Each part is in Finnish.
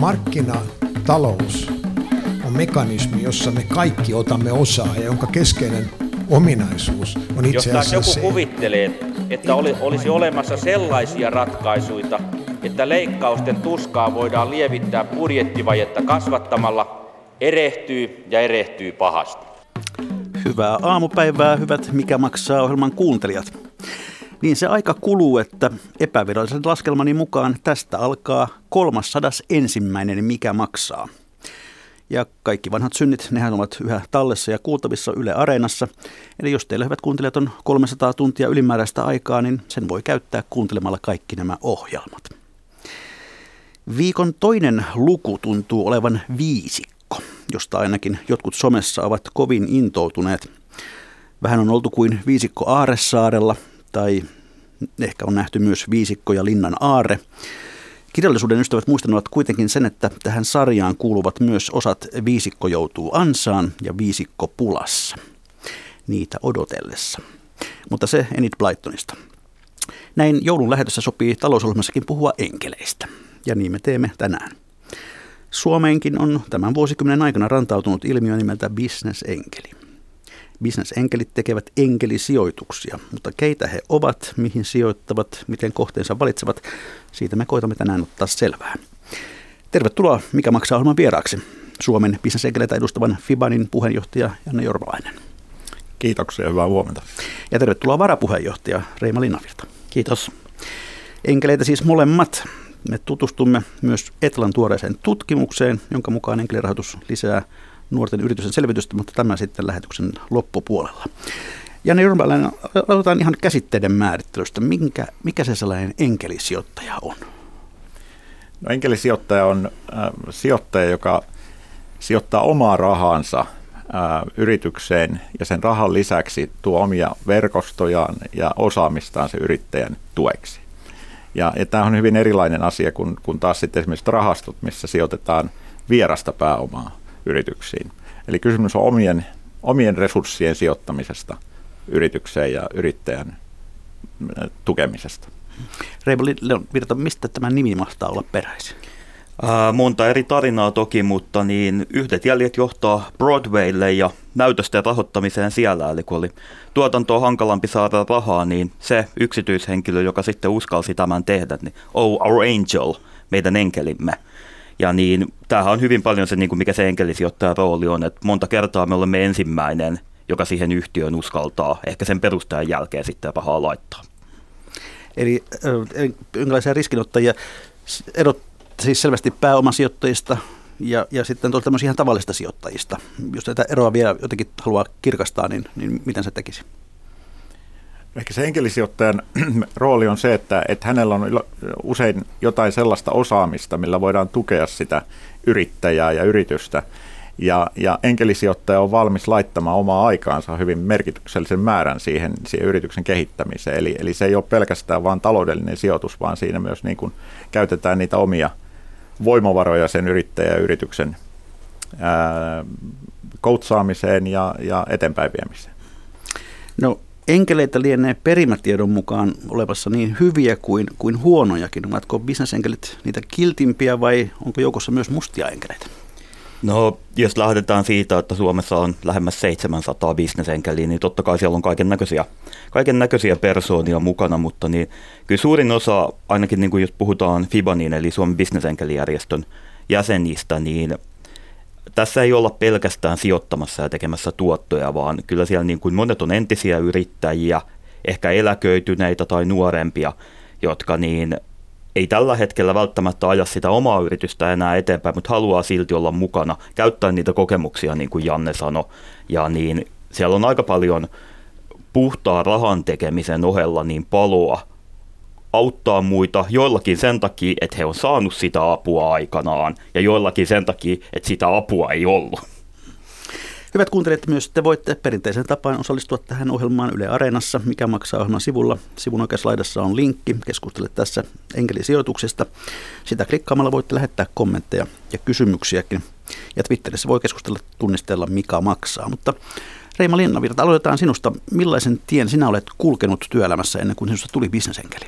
Markkinatalous on mekanismi, jossa me kaikki otamme osaa ja jonka keskeinen ominaisuus on itse asiassa Jos joku se, kuvittelee, että oli, olisi olemassa sellaisia ratkaisuja, että leikkausten tuskaa voidaan lievittää budjettivajetta kasvattamalla, erehtyy ja erehtyy pahasti. Hyvää aamupäivää, hyvät Mikä maksaa ohjelman kuuntelijat. Niin se aika kuluu, että epävirallisen laskelmani mukaan tästä alkaa 301. Mikä maksaa. Ja kaikki vanhat synnit, nehän ovat yhä tallessa ja kuultavissa Yle Areenassa. Eli jos teillä hyvät kuuntelijat on 300 tuntia ylimääräistä aikaa, niin sen voi käyttää kuuntelemalla kaikki nämä ohjelmat. Viikon toinen luku tuntuu olevan viisikko, josta ainakin jotkut somessa ovat kovin intoutuneet. Vähän on oltu kuin viisikko Aaressaarella, tai ehkä on nähty myös viisikko ja linnan aare. Kirjallisuuden ystävät muistavat kuitenkin sen, että tähän sarjaan kuuluvat myös osat Viisikko joutuu ansaan ja Viisikko pulassa. Niitä odotellessa. Mutta se Enid Blytonista. Näin joulun lähetössä sopii talousohjelmassakin puhua enkeleistä. Ja niin me teemme tänään. Suomeenkin on tämän vuosikymmenen aikana rantautunut ilmiö nimeltä bisnesenkeli. Bisnesenkelit tekevät enkelisijoituksia, mutta keitä he ovat, mihin sijoittavat, miten kohteensa valitsevat, siitä me koitamme tänään ottaa selvää. Tervetuloa Mikä maksaa ohjelman vieraaksi. Suomen bisnesenkeleitä edustavan Fibanin puheenjohtaja Janne Jorvalainen. Kiitoksia, hyvää huomenta. Ja tervetuloa varapuheenjohtaja Reima Linnavirta. Kiitos. Enkeleitä siis molemmat. Me tutustumme myös Etlan tuoreeseen tutkimukseen, jonka mukaan enkelirahoitus lisää nuorten yritysten selvitystä, mutta tämä sitten lähetyksen loppupuolella. Janne Jyrmäläinen, aloitetaan ihan käsitteiden määrittelystä. Minkä, mikä se sellainen enkelisijoittaja on? No, enkelisijoittaja on äh, sijoittaja, joka sijoittaa omaa rahansa äh, yritykseen ja sen rahan lisäksi tuo omia verkostojaan ja osaamistaan se yrittäjän tueksi. Ja, ja tämä on hyvin erilainen asia kuin, kuin taas sitten esimerkiksi rahastot, missä sijoitetaan vierasta pääomaa yrityksiin. Eli kysymys on omien, omien resurssien sijoittamisesta yritykseen ja yrittäjän äh, tukemisesta. Reivo Virta, mistä tämä nimi mahtaa olla peräisin? Ää, monta eri tarinaa toki, mutta niin yhdet jäljet johtaa Broadwaylle ja näytösten rahoittamiseen siellä. Eli kun oli tuotantoa hankalampi saada rahaa, niin se yksityishenkilö, joka sitten uskalsi tämän tehdä, niin Oh, our angel, meidän enkelimme. Ja niin, tämähän on hyvin paljon se, niin kuin mikä se enkelisijoittajan rooli on, että monta kertaa me olemme ensimmäinen, joka siihen yhtiöön uskaltaa ehkä sen perustajan jälkeen sitten rahaa laittaa. Eli jonkinlaisia riskinottajia, erot siis selvästi pääomasijoittajista ja, ja sitten tämmöisiä ihan tavallisista sijoittajista. Jos tätä eroa vielä jotenkin haluaa kirkastaa, niin, niin miten se tekisi? Ehkä se enkelisijoittajan rooli on se, että, että hänellä on usein jotain sellaista osaamista, millä voidaan tukea sitä yrittäjää ja yritystä. Ja, ja enkelisijoittaja on valmis laittamaan omaa aikaansa hyvin merkityksellisen määrän siihen, siihen yrityksen kehittämiseen. Eli, eli se ei ole pelkästään vain taloudellinen sijoitus, vaan siinä myös niin kuin käytetään niitä omia voimavaroja sen yrittäjän ja yrityksen ää, koutsaamiseen ja, ja eteenpäin viemiseen. No enkeleitä lienee perimätiedon mukaan olevassa niin hyviä kuin, kuin huonojakin. Ovatko bisnesenkelit niitä kiltimpiä vai onko joukossa myös mustia enkeleitä? No, jos lähdetään siitä, että Suomessa on lähemmäs 700 bisnesenkeliä, niin totta kai siellä on kaiken näköisiä, kaiken näköisiä persoonia mukana, mutta niin, kyllä suurin osa, ainakin niin kuin jos puhutaan FIBANin, eli Suomen bisnesenkelijärjestön jäsenistä, niin tässä ei olla pelkästään sijoittamassa ja tekemässä tuottoja, vaan kyllä siellä niin kuin monet on entisiä yrittäjiä, ehkä eläköityneitä tai nuorempia, jotka niin ei tällä hetkellä välttämättä aja sitä omaa yritystä enää eteenpäin, mutta haluaa silti olla mukana, käyttää niitä kokemuksia, niin kuin Janne sanoi. Ja niin siellä on aika paljon puhtaa rahan tekemisen ohella niin paloa auttaa muita, joillakin sen takia, että he on saanut sitä apua aikanaan, ja joillakin sen takia, että sitä apua ei ollut. Hyvät kuuntelijat, myös te voitte perinteisen tapaan osallistua tähän ohjelmaan Yle Areenassa, mikä maksaa ohjelman sivulla. Sivun oikeassa laidassa on linkki, keskustele tässä enkelisijoituksesta. Sitä klikkaamalla voitte lähettää kommentteja ja kysymyksiäkin. Ja Twitterissä voi keskustella tunnistella, mikä maksaa. Mutta Reima Linnavirta, aloitetaan sinusta. Millaisen tien sinä olet kulkenut työelämässä ennen kuin sinusta tuli bisnesenkeli?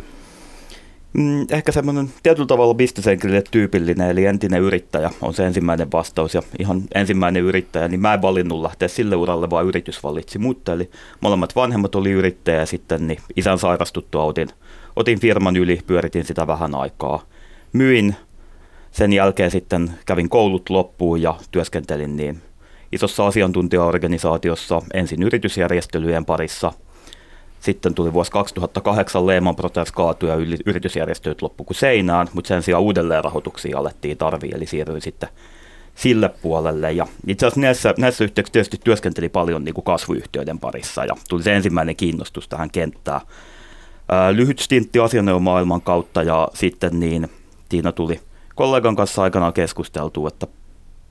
Mm, ehkä semmoinen tietyllä tavalla bisnesenkilölle tyypillinen, eli entinen yrittäjä on se ensimmäinen vastaus. Ja ihan ensimmäinen yrittäjä, niin mä en valinnut lähteä sille uralle, vaan yritys valitsi mutta Eli molemmat vanhemmat oli yrittäjä ja sitten niin isän sairastuttua otin, otin firman yli, pyöritin sitä vähän aikaa. Myin, sen jälkeen sitten kävin koulut loppuun ja työskentelin niin isossa asiantuntijaorganisaatiossa ensin yritysjärjestelyjen parissa – sitten tuli vuosi 2008 Lehman Brothers kaatui ja yritysjärjestelyt loppu kuin seinään, mutta sen sijaan uudelleen rahoituksia alettiin tarvii, eli siirryin sitten sille puolelle. Ja itse asiassa näissä, näissä yhteyksissä tietysti työskenteli paljon niin kuin kasvuyhtiöiden parissa ja tuli se ensimmäinen kiinnostus tähän kenttään. Ää, lyhyt stintti asianajo-maailman kautta ja sitten niin Tiina tuli kollegan kanssa aikanaan keskusteltua, että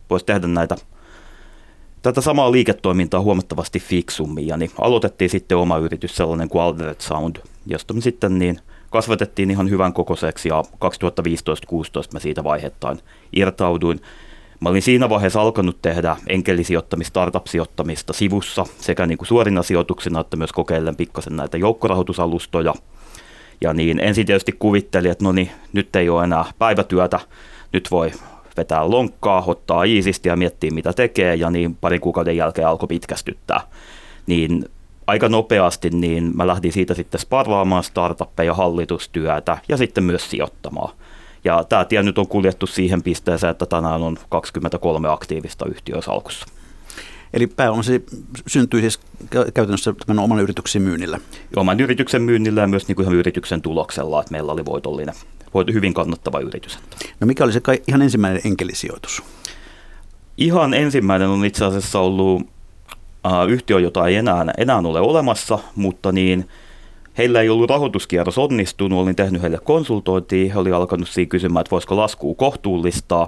voisi tehdä näitä tätä samaa liiketoimintaa huomattavasti fiksummin ja niin aloitettiin sitten oma yritys sellainen kuin Alderet Sound, josta me sitten niin kasvatettiin ihan hyvän kokoiseksi ja 2015-2016 mä siitä vaihettain irtauduin. Mä olin siinä vaiheessa alkanut tehdä enkelisijoittamista, startup-sijoittamista sivussa sekä niin kuin suorina sijoituksina että myös kokeillen pikkasen näitä joukkorahoitusalustoja. Ja niin ensin tietysti kuvittelin, että no niin, nyt ei ole enää päivätyötä, nyt voi vetää lonkkaa, ottaa iisisti ja miettii mitä tekee ja niin parin kuukauden jälkeen alkoi pitkästyttää. Niin aika nopeasti niin mä lähdin siitä sitten sparraamaan startuppeja, hallitustyötä ja sitten myös sijoittamaan. Ja tämä tie nyt on kuljettu siihen pisteeseen, että tänään on 23 aktiivista yhtiöä salkussa. Eli pääoma se syntyy siis käytännössä tämän oman yrityksen myynnillä? Oman yrityksen myynnillä ja myös niin kuin ihan yrityksen tuloksella, että meillä oli voitollinen hyvin kannattava yritys. No mikä oli se kai, ihan ensimmäinen enkelisijoitus? Ihan ensimmäinen on itse asiassa ollut äh, yhtiö, jota ei enää, enää ole olemassa, mutta niin heillä ei ollut rahoituskierros onnistunut, olin tehnyt heille konsultointia, he oli alkanut siinä kysymään, että voisiko laskua kohtuullistaa,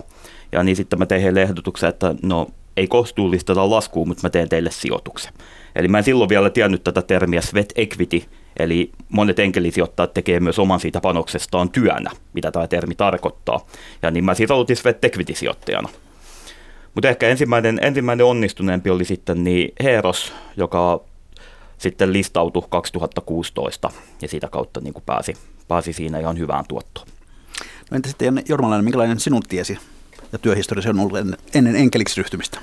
ja niin sitten mä tein heille ehdotuksen, että no ei kohtuullisteta laskua, mutta mä teen teille sijoituksen. Eli mä en silloin vielä tiennyt tätä termiä sweat equity, Eli monet enkelisijoittajat tekee myös oman siitä panoksestaan työnä, mitä tämä termi tarkoittaa. Ja niin mä siitä aloitin sijoittajana Mutta ehkä ensimmäinen, ensimmäinen onnistuneempi oli sitten niin Heros, joka sitten listautui 2016 ja sitä kautta niin kuin pääsi, pääsi siinä ihan hyvään tuottoon. No entä sitten Jormalainen, minkälainen sinun tiesi ja työhistoria on ollut ennen enkeliksi ryhtymistä?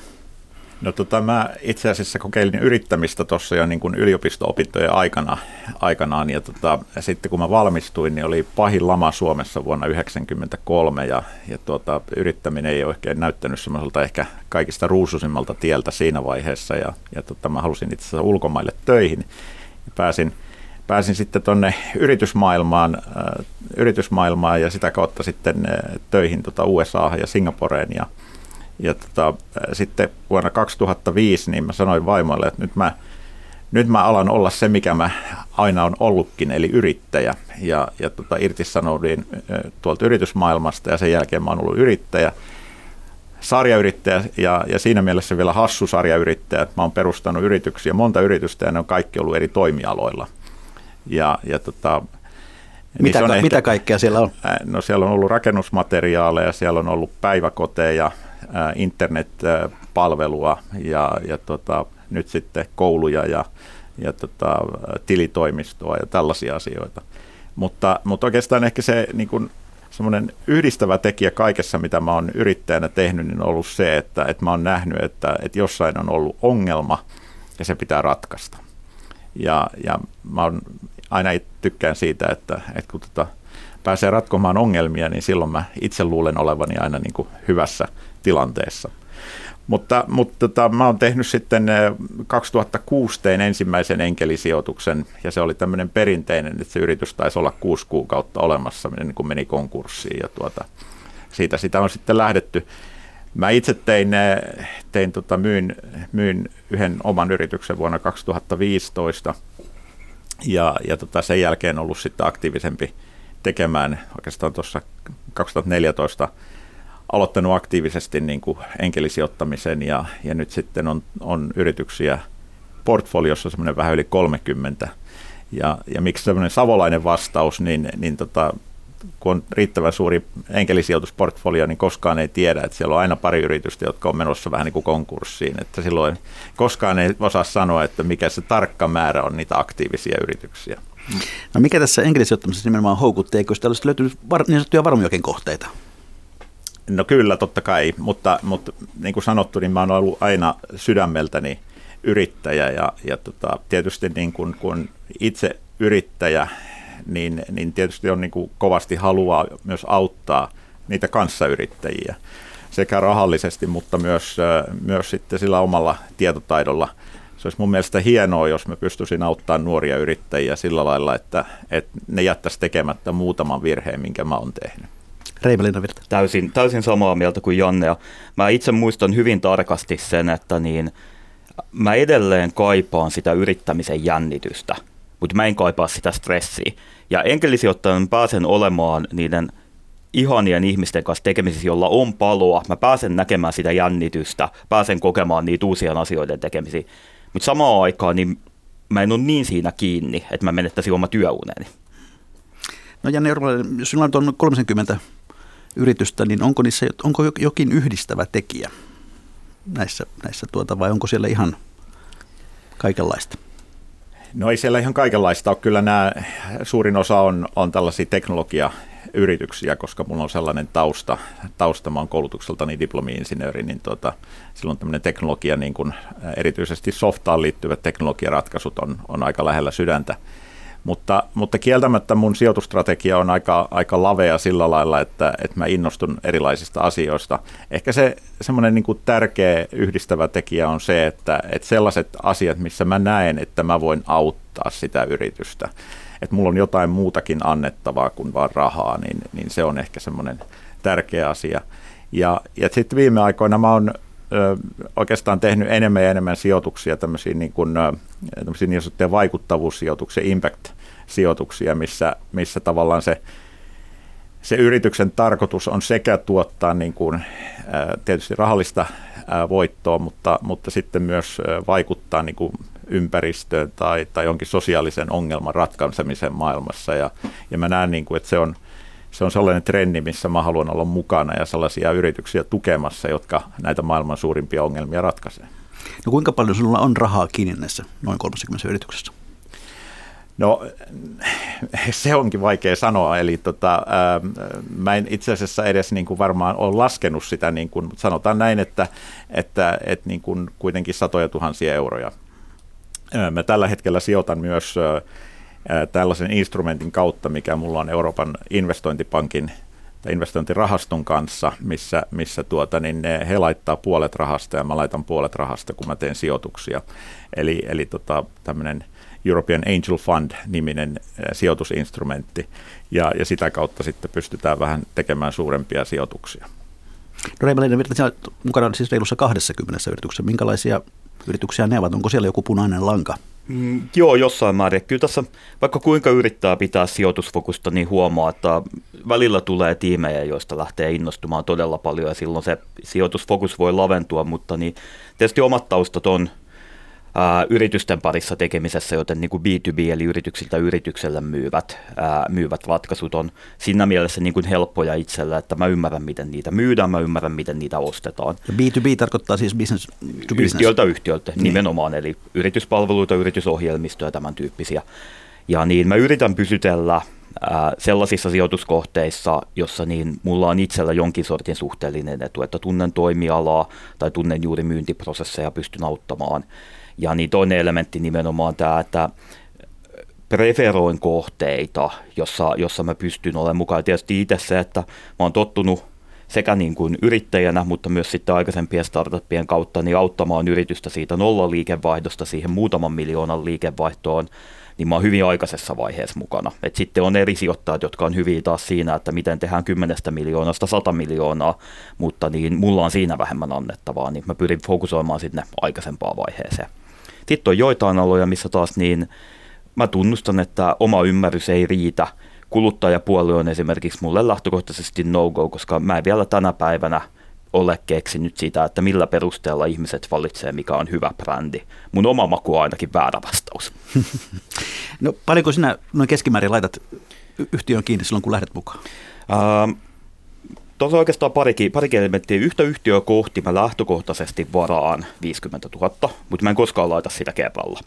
No tota, mä itse asiassa kokeilin yrittämistä tuossa jo niin kuin yliopisto-opintojen aikana, aikanaan. Ja tota, ja sitten kun mä valmistuin, niin oli pahin lama Suomessa vuonna 1993 ja, ja tuota, yrittäminen ei oikein näyttänyt semmoiselta ehkä kaikista ruususimmalta tieltä siinä vaiheessa. Ja, ja tota, mä halusin itse asiassa ulkomaille töihin. Ja pääsin, pääsin sitten tuonne yritysmaailmaan, äh, yritysmaailmaan ja sitä kautta sitten äh, töihin tota USA ja Singaporeen. Ja ja tota, sitten vuonna 2005 niin mä sanoin vaimoille, että nyt mä, nyt mä alan olla se, mikä mä aina on ollutkin, eli yrittäjä. Ja, ja tota, irtisanouduin tuolta yritysmaailmasta ja sen jälkeen mä oon ollut yrittäjä, sarjayrittäjä ja, ja siinä mielessä vielä hassu sarjayrittäjä, että mä oon perustanut yrityksiä, monta yritystä ja ne on kaikki ollut eri toimialoilla. Ja, ja tota, mitä, ka- ehkä, mitä kaikkea siellä on? No siellä on ollut rakennusmateriaaleja, siellä on ollut päiväkoteja, internetpalvelua ja, ja tota, nyt sitten kouluja ja, ja tota, tilitoimistoa ja tällaisia asioita. Mutta, mutta oikeastaan ehkä se niin kuin, semmoinen yhdistävä tekijä kaikessa, mitä mä oon yrittäjänä tehnyt, niin on ollut se, että, että mä oon nähnyt, että, että jossain on ollut ongelma ja se pitää ratkaista. Ja, ja mä oon, aina tykkään siitä, että, että kun tota, pääsee ratkomaan ongelmia, niin silloin mä itse luulen olevani aina niin kuin hyvässä tilanteessa. Mutta, mutta tota, mä oon tehnyt sitten 2006 eh, tein ensimmäisen enkelisijoituksen ja se oli tämmöinen perinteinen, että se yritys taisi olla kuusi kuukautta olemassa, niin kun meni konkurssiin ja tuota, siitä sitä on sitten lähdetty. Mä itse tein, eh, tein tota, myyn, myyn yhden oman yrityksen vuonna 2015 ja, ja tota, sen jälkeen ollut sitten aktiivisempi tekemään oikeastaan tuossa 2014 aloittanut aktiivisesti niin kuin enkelisijoittamisen ja, ja nyt sitten on, on yrityksiä portfoliossa semmoinen vähän yli 30. Ja, ja miksi semmoinen savolainen vastaus, niin, niin tota, kun on riittävän suuri enkelisijoitusportfolio, niin koskaan ei tiedä, että siellä on aina pari yritystä, jotka on menossa vähän niin kuin konkurssiin. Että silloin koskaan ei osaa sanoa, että mikä se tarkka määrä on niitä aktiivisia yrityksiä. No mikä tässä enkelisijoittamisessa nimenomaan houkutti? Eikö sitä olisi löytynyt var, niin sanottuja varmiokin kohteita? No kyllä, totta kai, mutta, mutta niin kuin sanottu, niin mä oon ollut aina sydämeltäni yrittäjä ja, ja tota, tietysti niin kuin, kun itse yrittäjä, niin, niin tietysti on niin kuin kovasti haluaa myös auttaa niitä kanssayrittäjiä sekä rahallisesti, mutta myös, myös sitten sillä omalla tietotaidolla. Se olisi mun mielestä hienoa, jos me pystyisin auttamaan nuoria yrittäjiä sillä lailla, että, että ne jättäisi tekemättä muutaman virheen, minkä mä oon tehnyt. Virta. Täysin, täysin samaa mieltä kuin Janne. Ja mä itse muistan hyvin tarkasti sen, että niin, mä edelleen kaipaan sitä yrittämisen jännitystä, mutta mä en kaipaa sitä stressiä. Ja enkelisijoittajan pääsen olemaan niiden ihanien ihmisten kanssa tekemisissä, jolla on paloa. Mä pääsen näkemään sitä jännitystä, pääsen kokemaan niitä uusien asioiden tekemisiä. Mutta samaan aikaan niin mä en ole niin siinä kiinni, että mä menettäisin oma työuneni. No Janne Jorvalainen, sinulla on 30 yritystä, niin onko, niissä, onko jokin yhdistävä tekijä näissä, näissä tuota, vai onko siellä ihan kaikenlaista? No ei siellä ihan kaikenlaista ole. Kyllä nämä, suurin osa on, on tällaisia teknologiayrityksiä, koska mulla on sellainen tausta, tausta mä oon koulutukseltani diplomi-insinööri, niin tuota, silloin tämmöinen teknologia, niin kuin erityisesti softaan liittyvät teknologiaratkaisut on, on aika lähellä sydäntä. Mutta, mutta kieltämättä mun sijoitustrategia on aika, aika lavea sillä lailla, että, että mä innostun erilaisista asioista. Ehkä se semmoinen niin tärkeä yhdistävä tekijä on se, että, että sellaiset asiat, missä mä näen, että mä voin auttaa sitä yritystä, että mulla on jotain muutakin annettavaa kuin vaan rahaa, niin, niin se on ehkä semmoinen tärkeä asia. Ja, ja sitten viime aikoina mä oon oikeastaan tehnyt enemmän ja enemmän sijoituksia, tämmöisiä niin, kuin, tämmöisiä niin sanottuja vaikuttavuussijoituksia, impact-sijoituksia, missä, missä tavallaan se, se yrityksen tarkoitus on sekä tuottaa niin kuin, tietysti rahallista voittoa, mutta, mutta sitten myös vaikuttaa niin kuin ympäristöön tai, tai jonkin sosiaalisen ongelman ratkaisemisen maailmassa. Ja, ja mä näen, niin kuin, että se on – se on sellainen trendi, missä mä haluan olla mukana ja sellaisia yrityksiä tukemassa, jotka näitä maailman suurimpia ongelmia ratkaisee. No kuinka paljon sinulla on rahaa kiinni näissä noin 30 yrityksessä? No se onkin vaikea sanoa, eli tota, ää, mä en itse asiassa edes niin kuin varmaan ole laskenut sitä, niin kuin, mutta sanotaan näin, että, että, että niin kuin kuitenkin satoja tuhansia euroja. Mä tällä hetkellä sijoitan myös tällaisen instrumentin kautta, mikä mulla on Euroopan investointipankin tai investointirahaston kanssa, missä, missä tuota, niin he laittaa puolet rahasta ja mä laitan puolet rahasta, kun mä teen sijoituksia. Eli, eli tota, tämmöinen European Angel Fund-niminen sijoitusinstrumentti, ja, ja sitä kautta sitten pystytään vähän tekemään suurempia sijoituksia. No Reima Virta, mukana siis reilussa 20 yrityksessä. Minkälaisia yrityksiä ne ovat? Onko siellä joku punainen lanka? Mm, joo, jossain määrin. Kyllä tässä vaikka kuinka yrittää pitää sijoitusfokusta, niin huomaa, että välillä tulee tiimejä, joista lähtee innostumaan todella paljon ja silloin se sijoitusfokus voi laventua, mutta niin tietysti omat taustat on ää, yritysten parissa tekemisessä, joten niin kuin B2B eli yrityksiltä yritykselle myyvät, ää, myyvät ratkaisut on siinä mielessä niin kuin helppoja itsellä, että mä ymmärrän, miten niitä myydään, mä ymmärrän, miten niitä ostetaan. Ja B2B tarkoittaa siis business to business? Yhtiöltä yhtiöltä, niin. nimenomaan, eli yrityspalveluita, yritysohjelmistoja, tämän tyyppisiä. Ja niin mä yritän pysytellä sellaisissa sijoituskohteissa, jossa niin mulla on itsellä jonkin sortin suhteellinen etu, että tunnen toimialaa tai tunnen juuri myyntiprosesseja pystyn auttamaan ja niin toinen elementti nimenomaan tämä, että preferoin kohteita, jossa, jossa mä pystyn olemaan mukaan. Tietysti itse se, että mä oon tottunut sekä niin kuin yrittäjänä, mutta myös sitten aikaisempien startuppien kautta niin auttamaan yritystä siitä nolla liikevaihdosta siihen muutaman miljoonan liikevaihtoon, niin mä oon hyvin aikaisessa vaiheessa mukana. Et sitten on eri sijoittajat, jotka on hyviä taas siinä, että miten tehdään kymmenestä miljoonasta sata miljoonaa, mutta niin mulla on siinä vähemmän annettavaa, niin mä pyrin fokusoimaan sinne aikaisempaan vaiheeseen. Sitten on joitain aloja, missä taas niin mä tunnustan, että oma ymmärrys ei riitä. Kuluttajapuoli on esimerkiksi mulle lähtökohtaisesti no-go, koska mä en vielä tänä päivänä ole keksinyt sitä, että millä perusteella ihmiset valitsee, mikä on hyvä brändi. Mun oma maku on ainakin väärä vastaus. No paljonko sinä noin keskimäärin laitat yhtiön kiinni silloin, kun lähdet mukaan? Ähm, Tuossa on oikeastaan parikin, parikin elementtiä. Yhtä yhtiöä kohti mä lähtökohtaisesti varaan 50 000, mutta mä en koskaan laita sitä kerralla.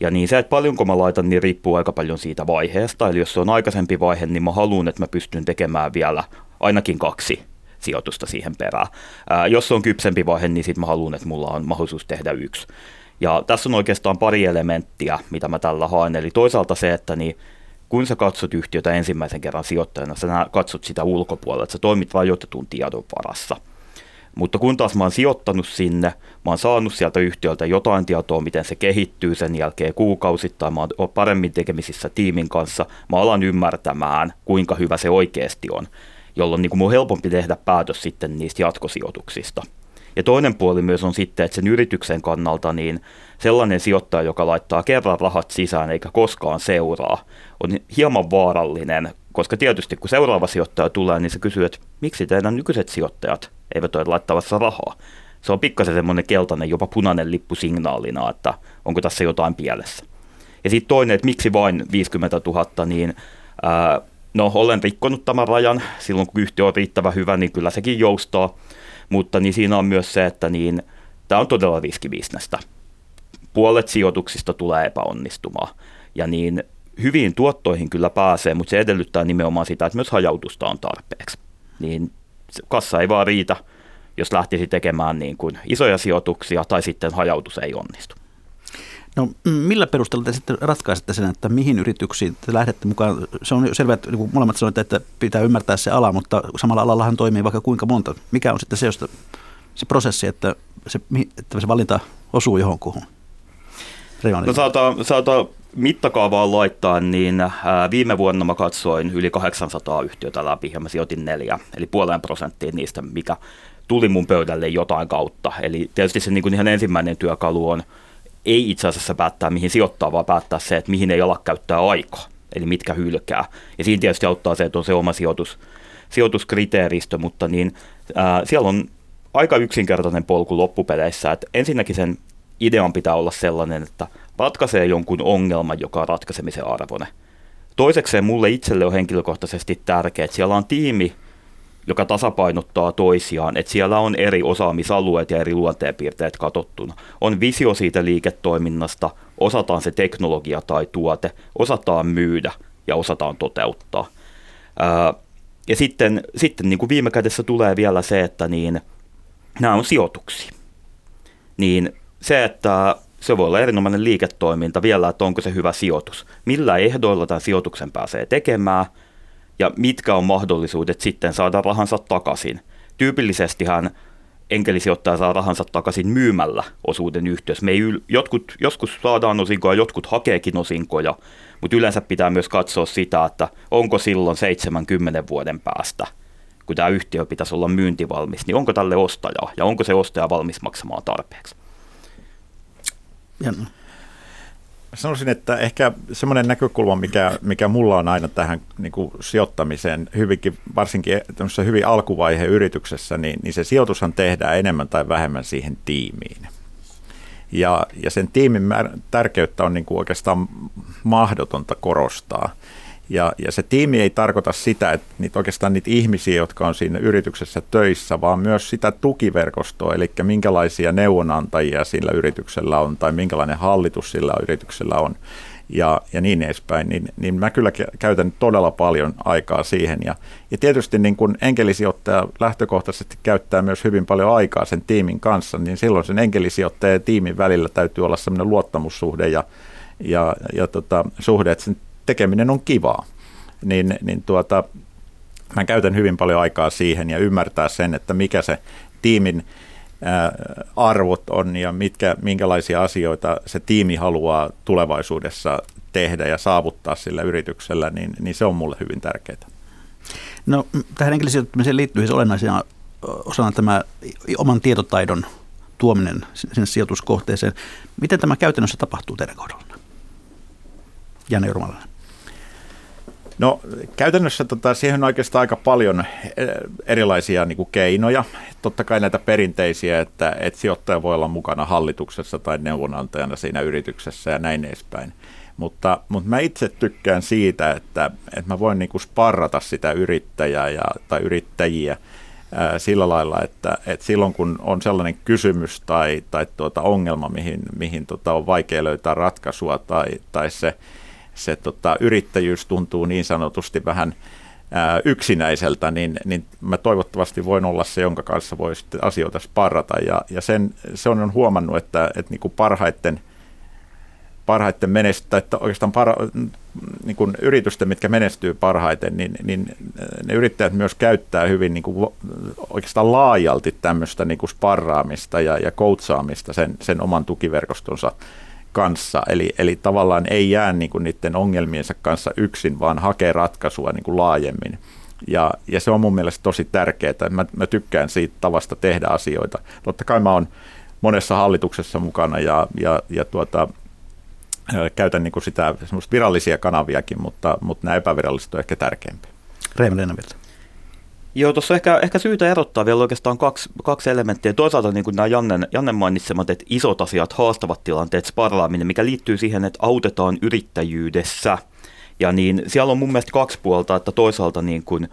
Ja niin se, että paljonko mä laitan, niin riippuu aika paljon siitä vaiheesta. Eli jos se on aikaisempi vaihe, niin mä haluan, että mä pystyn tekemään vielä ainakin kaksi sijoitusta siihen perään. Ää, jos se on kypsempi vaihe, niin sitten mä haluan, että mulla on mahdollisuus tehdä yksi. Ja tässä on oikeastaan pari elementtiä, mitä mä tällä haen. Eli toisaalta se, että niin kun sä katsot yhtiötä ensimmäisen kerran sijoittajana, sä katsot sitä ulkopuolella, että sä toimit rajoitetun tiedon varassa. Mutta kun taas mä oon sijoittanut sinne, mä oon saanut sieltä yhtiöltä jotain tietoa, miten se kehittyy sen jälkeen kuukausittain, mä oon paremmin tekemisissä tiimin kanssa, mä alan ymmärtämään, kuinka hyvä se oikeasti on, jolloin niin mun on helpompi tehdä päätös sitten niistä jatkosijoituksista. Ja toinen puoli myös on sitten, että sen yrityksen kannalta niin sellainen sijoittaja, joka laittaa kerran rahat sisään eikä koskaan seuraa, on hieman vaarallinen, koska tietysti kun seuraava sijoittaja tulee, niin se kysyy, että miksi teidän nykyiset sijoittajat eivät ole laittavassa rahaa. Se on pikkasen semmoinen keltainen, jopa punainen lippu signaalina, että onko tässä jotain pielessä. Ja sitten toinen, että miksi vain 50 000, niin ää, no olen rikkonut tämän rajan, silloin kun yhtiö on riittävän hyvä, niin kyllä sekin joustaa, mutta niin siinä on myös se, että niin, tämä on todella riskibisnestä. Puolet sijoituksista tulee epäonnistumaan, ja niin hyviin tuottoihin kyllä pääsee, mutta se edellyttää nimenomaan sitä, että myös hajautusta on tarpeeksi. Niin kassa ei vaan riitä, jos lähtisi tekemään niin kuin isoja sijoituksia tai sitten hajautus ei onnistu. No millä perusteella te sitten ratkaisette sen, että mihin yrityksiin te lähdette mukaan? Se on selvä, että niin molemmat sanoitte, että pitää ymmärtää se ala, mutta samalla alallahan toimii vaikka kuinka monta. Mikä on sitten se, josta, se prosessi, että se, että se valinta osuu johonkuhun? No saattaa, saattaa mittakaavaan laittaa, niin ää, viime vuonna mä katsoin yli 800 yhtiötä läpi ja mä sijoitin neljä, eli puoleen prosenttiin niistä, mikä tuli mun pöydälle jotain kautta. Eli tietysti se niin kuin ihan ensimmäinen työkalu on, ei itse asiassa päättää mihin sijoittaa, vaan päättää se, että mihin ei ala käyttää aikaa, eli mitkä hylkää. Ja siinä tietysti auttaa se, että on se oma sijoitus, sijoituskriteeristö, mutta niin, ää, siellä on aika yksinkertainen polku loppupeleissä, että ensinnäkin sen idean pitää olla sellainen, että ratkaisee jonkun ongelman, joka on ratkaisemisen arvoinen. Toisekseen mulle itselle on henkilökohtaisesti tärkeää, että siellä on tiimi, joka tasapainottaa toisiaan, että siellä on eri osaamisalueet ja eri luonteenpiirteet katsottuna. On visio siitä liiketoiminnasta, osataan se teknologia tai tuote, osataan myydä ja osataan toteuttaa. Ja sitten, sitten niin kuin viime kädessä tulee vielä se, että niin, nämä on sijoituksia. Niin se, että se voi olla erinomainen liiketoiminta vielä, että onko se hyvä sijoitus. Millä ehdoilla tämän sijoituksen pääsee tekemään ja mitkä on mahdollisuudet sitten saada rahansa takaisin. Tyypillisestihan enkelisijoittaja saa rahansa takaisin myymällä osuuden yhtiössä. Me ei yl- jotkut, joskus saadaan osinkoja, jotkut hakeekin osinkoja, mutta yleensä pitää myös katsoa sitä, että onko silloin 70 vuoden päästä, kun tämä yhtiö pitäisi olla myyntivalmis, niin onko tälle ostajaa ja onko se ostaja valmis maksamaan tarpeeksi. Janne. Sanoisin, että ehkä semmoinen näkökulma, mikä, mikä mulla on aina tähän niin kuin sijoittamiseen, hyvinkin, varsinkin hyvin alkuvaiheen yrityksessä, niin, niin se sijoitushan tehdään enemmän tai vähemmän siihen tiimiin. Ja, ja sen tiimin määr, tärkeyttä on niin kuin oikeastaan mahdotonta korostaa. Ja, ja se tiimi ei tarkoita sitä, että niitä oikeastaan niitä ihmisiä, jotka on siinä yrityksessä töissä, vaan myös sitä tukiverkostoa, eli minkälaisia neuvonantajia sillä yrityksellä on tai minkälainen hallitus sillä yrityksellä on ja, ja niin edespäin, niin, niin mä kyllä käytän todella paljon aikaa siihen. Ja, ja tietysti niin kun enkelisijoittaja lähtökohtaisesti käyttää myös hyvin paljon aikaa sen tiimin kanssa, niin silloin sen enkelisijoittaja ja tiimin välillä täytyy olla sellainen luottamussuhde ja, ja, ja tota, suhde, että sen tekeminen on kivaa, niin, niin tuota, mä käytän hyvin paljon aikaa siihen ja ymmärtää sen, että mikä se tiimin arvot on ja mitkä, minkälaisia asioita se tiimi haluaa tulevaisuudessa tehdä ja saavuttaa sillä yrityksellä, niin, niin se on mulle hyvin tärkeää. No tähän henkilösijoittamiseen liittyy siis olennaisena osana tämä oman tietotaidon tuominen sinne sijoituskohteeseen. Miten tämä käytännössä tapahtuu teidän kohdalla? Janne Jurmalainen. No käytännössä tota, siihen on oikeastaan aika paljon eh, erilaisia niin kuin keinoja. Totta kai näitä perinteisiä, että, että sijoittaja voi olla mukana hallituksessa tai neuvonantajana siinä yrityksessä ja näin edespäin. Mutta, mutta mä itse tykkään siitä, että, että mä voin niin kuin sparrata sitä yrittäjää ja, tai yrittäjiä sillä lailla, että, että silloin kun on sellainen kysymys tai, tai tuota ongelma, mihin, mihin tota on vaikea löytää ratkaisua tai, tai se, se tota, yrittäjyys tuntuu niin sanotusti vähän ää, yksinäiseltä, niin, niin mä toivottavasti voin olla se, jonka kanssa voi sitten asioita sparrata. Ja, ja sen, se on huomannut, että, että niin kuin parhaiten, parhaiten menestyä, että oikeastaan para, niin kuin yritysten, mitkä menestyy parhaiten, niin, niin ne yrittäjät myös käyttää hyvin niin kuin oikeastaan laajalti tämmöistä niin kuin sparraamista ja, ja koutsaamista sen, sen oman tukiverkostonsa kanssa. Eli, eli tavallaan ei jää niin kuin niiden ongelmiensa kanssa yksin, vaan hakee ratkaisua niin kuin laajemmin. Ja, ja se on mun mielestä tosi tärkeää. Mä, mä tykkään siitä tavasta tehdä asioita. Totta kai mä oon monessa hallituksessa mukana ja, ja, ja tuota, käytän niin kuin sitä virallisia kanaviakin, mutta, mutta nämä epäviralliset on ehkä tärkeämpiä. Reima. Joo, tuossa on ehkä, ehkä syytä erottaa vielä oikeastaan kaksi, kaksi elementtiä. Toisaalta niin kuin nämä Jannen, Jannen mainitsemat, että isot asiat, haastavat tilanteet, sparlaaminen, mikä liittyy siihen, että autetaan yrittäjyydessä. Ja niin siellä on mun mielestä kaksi puolta, että toisaalta, niin kuin,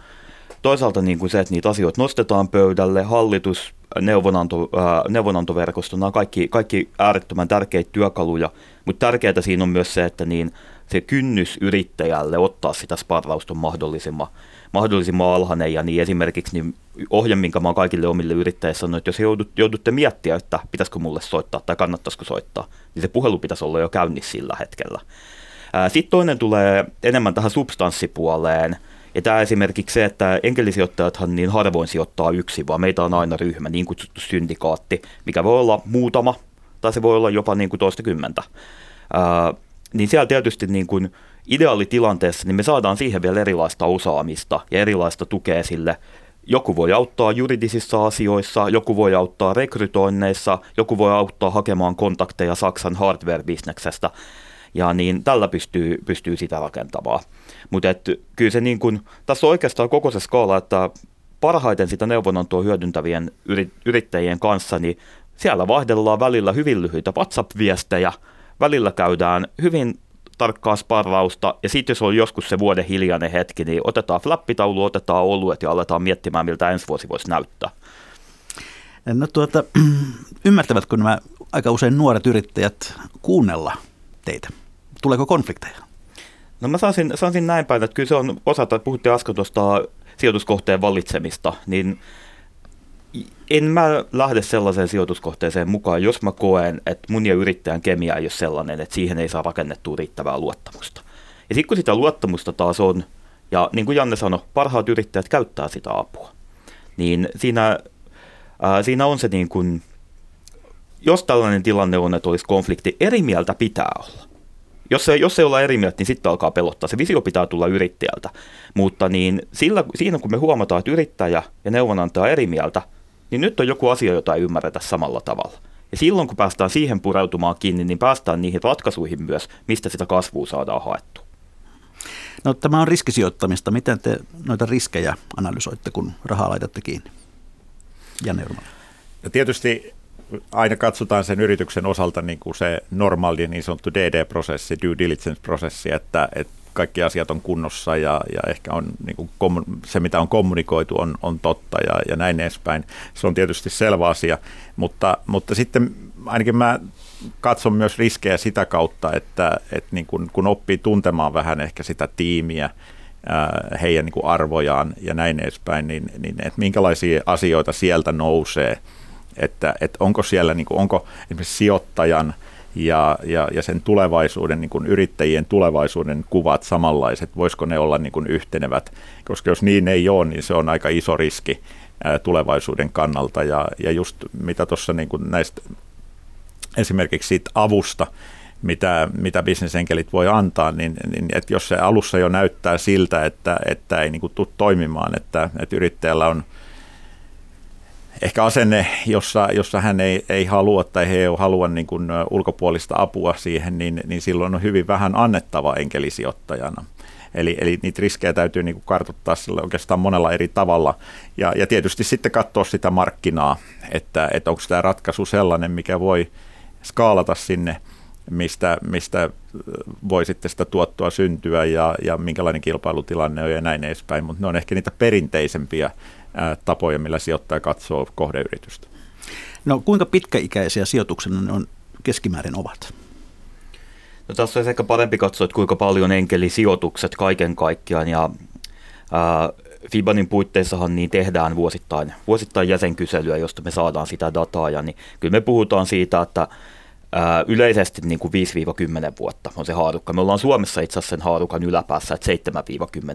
toisaalta niin kuin se, että niitä asioita nostetaan pöydälle, hallitus, neuvonanto, ää, neuvonantoverkosto, nämä kaikki, kaikki äärettömän tärkeitä työkaluja, mutta tärkeää siinä on myös se, että niin se kynnys yrittäjälle ottaa sitä sparrausta mahdollisimman, mahdollisimman alhainen. Ja niin esimerkiksi niin ohje, minkä mä oon kaikille omille yrittäjille sanonut, että jos joudut, joudutte miettiä, että pitäisikö mulle soittaa tai kannattaisiko soittaa, niin se puhelu pitäisi olla jo käynnissä sillä hetkellä. Sitten toinen tulee enemmän tähän substanssipuoleen. Ja tämä esimerkiksi se, että enkelisijoittajathan niin harvoin sijoittaa yksi, vaan meitä on aina ryhmä, niin kutsuttu syndikaatti, mikä voi olla muutama, tai se voi olla jopa niin kuin toista kymmentä. Ää, niin siellä tietysti niin kuin ideaalitilanteessa niin me saadaan siihen vielä erilaista osaamista ja erilaista tukea sille. Joku voi auttaa juridisissa asioissa, joku voi auttaa rekrytoinneissa, joku voi auttaa hakemaan kontakteja Saksan hardware-bisneksestä. Ja niin tällä pystyy, pystyy sitä rakentamaan. Mutta kyllä se niin kun, tässä on oikeastaan koko se skaala, että parhaiten sitä neuvonantoa hyödyntävien yrittäjien kanssa, niin siellä vaihdellaan välillä hyvin lyhyitä WhatsApp-viestejä, välillä käydään hyvin tarkkaa sparrausta, ja sitten jos on joskus se vuoden hiljainen hetki, niin otetaan flappitaulu, otetaan oluet ja aletaan miettimään, miltä ensi vuosi voisi näyttää. No tuota, ymmärtävätkö nämä aika usein nuoret yrittäjät kuunnella teitä? Tuleeko konflikteja? No mä saisin, saisin näin päin, että kyllä se on osa, että puhuttiin äsken tuosta sijoituskohteen valitsemista, niin en mä lähde sellaiseen sijoituskohteeseen mukaan, jos mä koen, että mun ja yrittäjän kemia ei ole sellainen, että siihen ei saa rakennettua riittävää luottamusta. Ja sitten kun sitä luottamusta taas on, ja niin kuin Janne sanoi, parhaat yrittäjät käyttää sitä apua, niin siinä, ää, siinä on se niin kuin, jos tällainen tilanne on, että olisi konflikti, eri mieltä pitää olla. Jos ei, jos ei olla eri mieltä, niin sitten alkaa pelottaa. Se visio pitää tulla yrittäjältä. Mutta niin sillä, siinä kun me huomataan, että yrittäjä ja neuvonantaja eri mieltä, niin nyt on joku asia, jota ei ymmärretä samalla tavalla. Ja silloin kun päästään siihen pureutumaan kiinni, niin päästään niihin ratkaisuihin myös, mistä sitä kasvua saadaan haettu. No tämä on riskisijoittamista. Miten te noita riskejä analysoitte, kun rahaa laitatte kiinni? Janne No tietysti aina katsotaan sen yrityksen osalta niin kuin se normaali niin sanottu DD-prosessi, due diligence-prosessi, että, että kaikki asiat on kunnossa ja, ja ehkä on niin kuin se, mitä on kommunikoitu, on, on totta ja, ja näin edespäin. Se on tietysti selvä asia, mutta, mutta sitten ainakin mä katson myös riskejä sitä kautta, että, että niin kun, kun oppii tuntemaan vähän ehkä sitä tiimiä, heidän niin kuin arvojaan ja näin edespäin, niin, niin että minkälaisia asioita sieltä nousee, että, että onko siellä, niin kuin, onko esimerkiksi sijoittajan – ja, ja, ja sen tulevaisuuden, niin kuin yrittäjien tulevaisuuden kuvat samanlaiset, voisiko ne olla niin kuin yhtenevät, koska jos niin ei ole, niin se on aika iso riski tulevaisuuden kannalta. Ja, ja just mitä tuossa niin kuin näistä esimerkiksi siitä avusta, mitä, mitä bisnesenkelit voi antaa, niin, niin että jos se alussa jo näyttää siltä, että, että ei niin kuin tule toimimaan, että, että yrittäjällä on – ehkä asenne, jossa, jossa hän ei, ei halua tai he ei halua niin kuin ulkopuolista apua siihen, niin, niin silloin on hyvin vähän annettava enkelisijoittajana. Eli, eli niitä riskejä täytyy niin kuin kartoittaa sille oikeastaan monella eri tavalla. Ja, ja tietysti sitten katsoa sitä markkinaa, että, että onko tämä ratkaisu sellainen, mikä voi skaalata sinne mistä, mistä voi sitten sitä tuottoa syntyä ja, ja minkälainen kilpailutilanne on ja näin edespäin, mutta ne on ehkä niitä perinteisempiä tapoja, millä sijoittaja katsoo kohdeyritystä. No kuinka pitkäikäisiä sijoituksena ne on keskimäärin ovat? No tässä olisi ehkä parempi katsoa, että kuinka paljon enkelisijoitukset kaiken kaikkiaan ja ää, Fibanin puitteissahan niin tehdään vuosittain, vuosittain jäsenkyselyä, josta me saadaan sitä dataa ja niin kyllä me puhutaan siitä, että yleisesti niin kuin 5-10 vuotta on se haarukka. Me ollaan Suomessa itse asiassa sen haarukan yläpäässä, että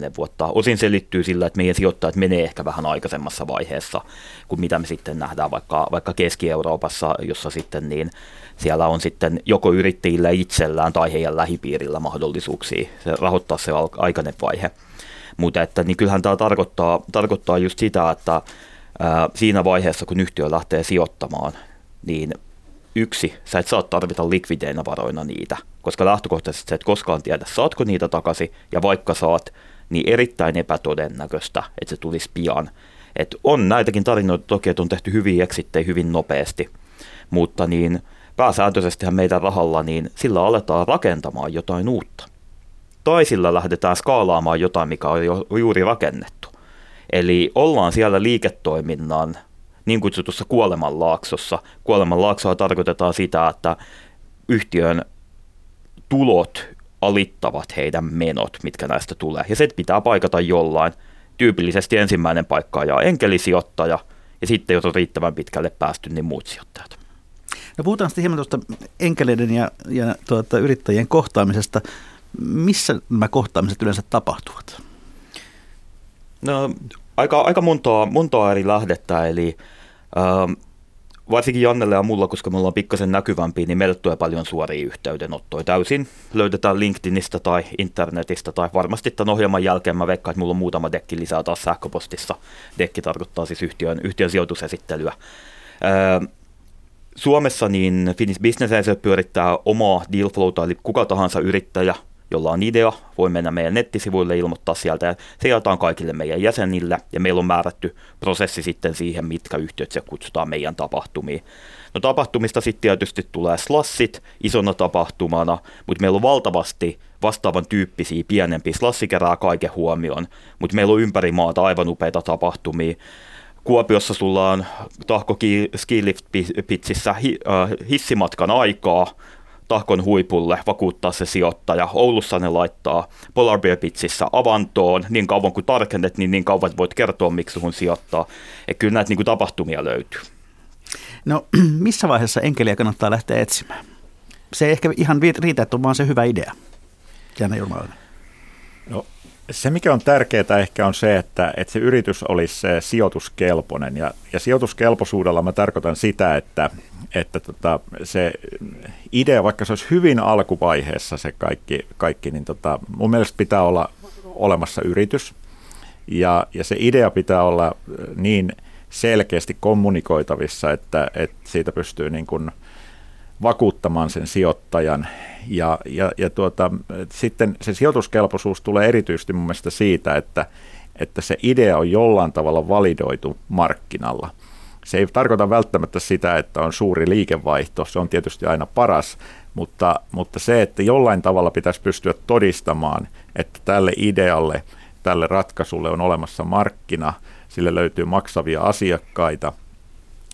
7-10 vuotta. Osin se liittyy sillä, että meidän sijoittajat menee ehkä vähän aikaisemmassa vaiheessa kuin mitä me sitten nähdään vaikka, vaikka Keski-Euroopassa, jossa sitten niin siellä on sitten joko yrittäjillä itsellään tai heidän lähipiirillä mahdollisuuksia rahoittaa se aikainen vaihe. Mutta että, niin kyllähän tämä tarkoittaa, tarkoittaa just sitä, että ää, siinä vaiheessa, kun yhtiö lähtee sijoittamaan, niin yksi, sä et saa tarvita likvideinä varoina niitä, koska lähtökohtaisesti sä et koskaan tiedä, saatko niitä takaisin, ja vaikka saat, niin erittäin epätodennäköistä, että se tulisi pian. Et on näitäkin tarinoita toki, että on tehty hyviä eksittejä hyvin nopeasti, mutta niin pääsääntöisesti meidän rahalla, niin sillä aletaan rakentamaan jotain uutta. Tai sillä lähdetään skaalaamaan jotain, mikä on jo juuri rakennettu. Eli ollaan siellä liiketoiminnan niin kutsutussa kuolemanlaaksossa. Kuolemanlaaksoa tarkoitetaan sitä, että yhtiön tulot alittavat heidän menot, mitkä näistä tulee. Ja se pitää paikata jollain. Tyypillisesti ensimmäinen paikka ja enkelisijoittaja, ja sitten jos on riittävän pitkälle päästy, niin muut sijoittajat. No puhutaan sitten hieman tuosta enkeleiden ja, ja tuota, yrittäjien kohtaamisesta. Missä nämä kohtaamiset yleensä tapahtuvat? No, aika, aika montaa, montaa eri lähdettä, eli ähm, varsinkin Jannelle ja mulla, koska me ollaan pikkasen näkyvämpiä, niin meille tulee paljon suoria yhteydenottoja. Täysin löydetään LinkedInistä tai internetistä tai varmasti tämän ohjelman jälkeen mä veikkaan, että mulla on muutama dekki lisää taas sähköpostissa. Dekki tarkoittaa siis yhtiön, yhtiön sijoitusesittelyä. Ähm, Suomessa niin Finnish Business Angel pyörittää omaa dealflowta, eli kuka tahansa yrittäjä, jolla on idea, voi mennä meidän nettisivuille ilmoittaa sieltä ja se jaetaan kaikille meidän jäsenille ja meillä on määrätty prosessi sitten siihen, mitkä yhtiöt se kutsutaan meidän tapahtumiin. No tapahtumista sitten tietysti tulee slassit isona tapahtumana, mutta meillä on valtavasti vastaavan tyyppisiä pienempiä. Slassi kerää kaiken huomioon, mutta meillä on ympäri maata aivan upeita tapahtumia. Kuopiossa sulla on Tahko Skilift Pitsissä hi, äh, hissimatkan aikaa Tahkon huipulle vakuuttaa se sijoittaja. Oulussa ne laittaa Polar Bear Pitsissä avantoon niin kauan kuin tarkennet, niin niin kauan voit kertoa, miksi sun sijoittaa. Et kyllä näitä niin kuin tapahtumia löytyy. No missä vaiheessa enkeliä kannattaa lähteä etsimään? Se ei ehkä ihan riitä, että on vaan se hyvä idea. Janne Jurmalainen. No se, mikä on tärkeää ehkä on se, että, että se yritys olisi sijoituskelpoinen. Ja, ja sijoituskelpoisuudella mä tarkoitan sitä, että, että tota, se idea, vaikka se olisi hyvin alkuvaiheessa se kaikki, kaikki niin tota, mun mielestä pitää olla olemassa yritys. Ja, ja se idea pitää olla niin selkeästi kommunikoitavissa, että, että siitä pystyy niin kuin – vakuuttamaan sen sijoittajan. Ja, ja, ja tuota, sitten se sijoituskelpoisuus tulee erityisesti mun mielestä siitä, että, että se idea on jollain tavalla validoitu markkinalla. Se ei tarkoita välttämättä sitä, että on suuri liikevaihto, se on tietysti aina paras, mutta, mutta se, että jollain tavalla pitäisi pystyä todistamaan, että tälle idealle, tälle ratkaisulle on olemassa markkina, sille löytyy maksavia asiakkaita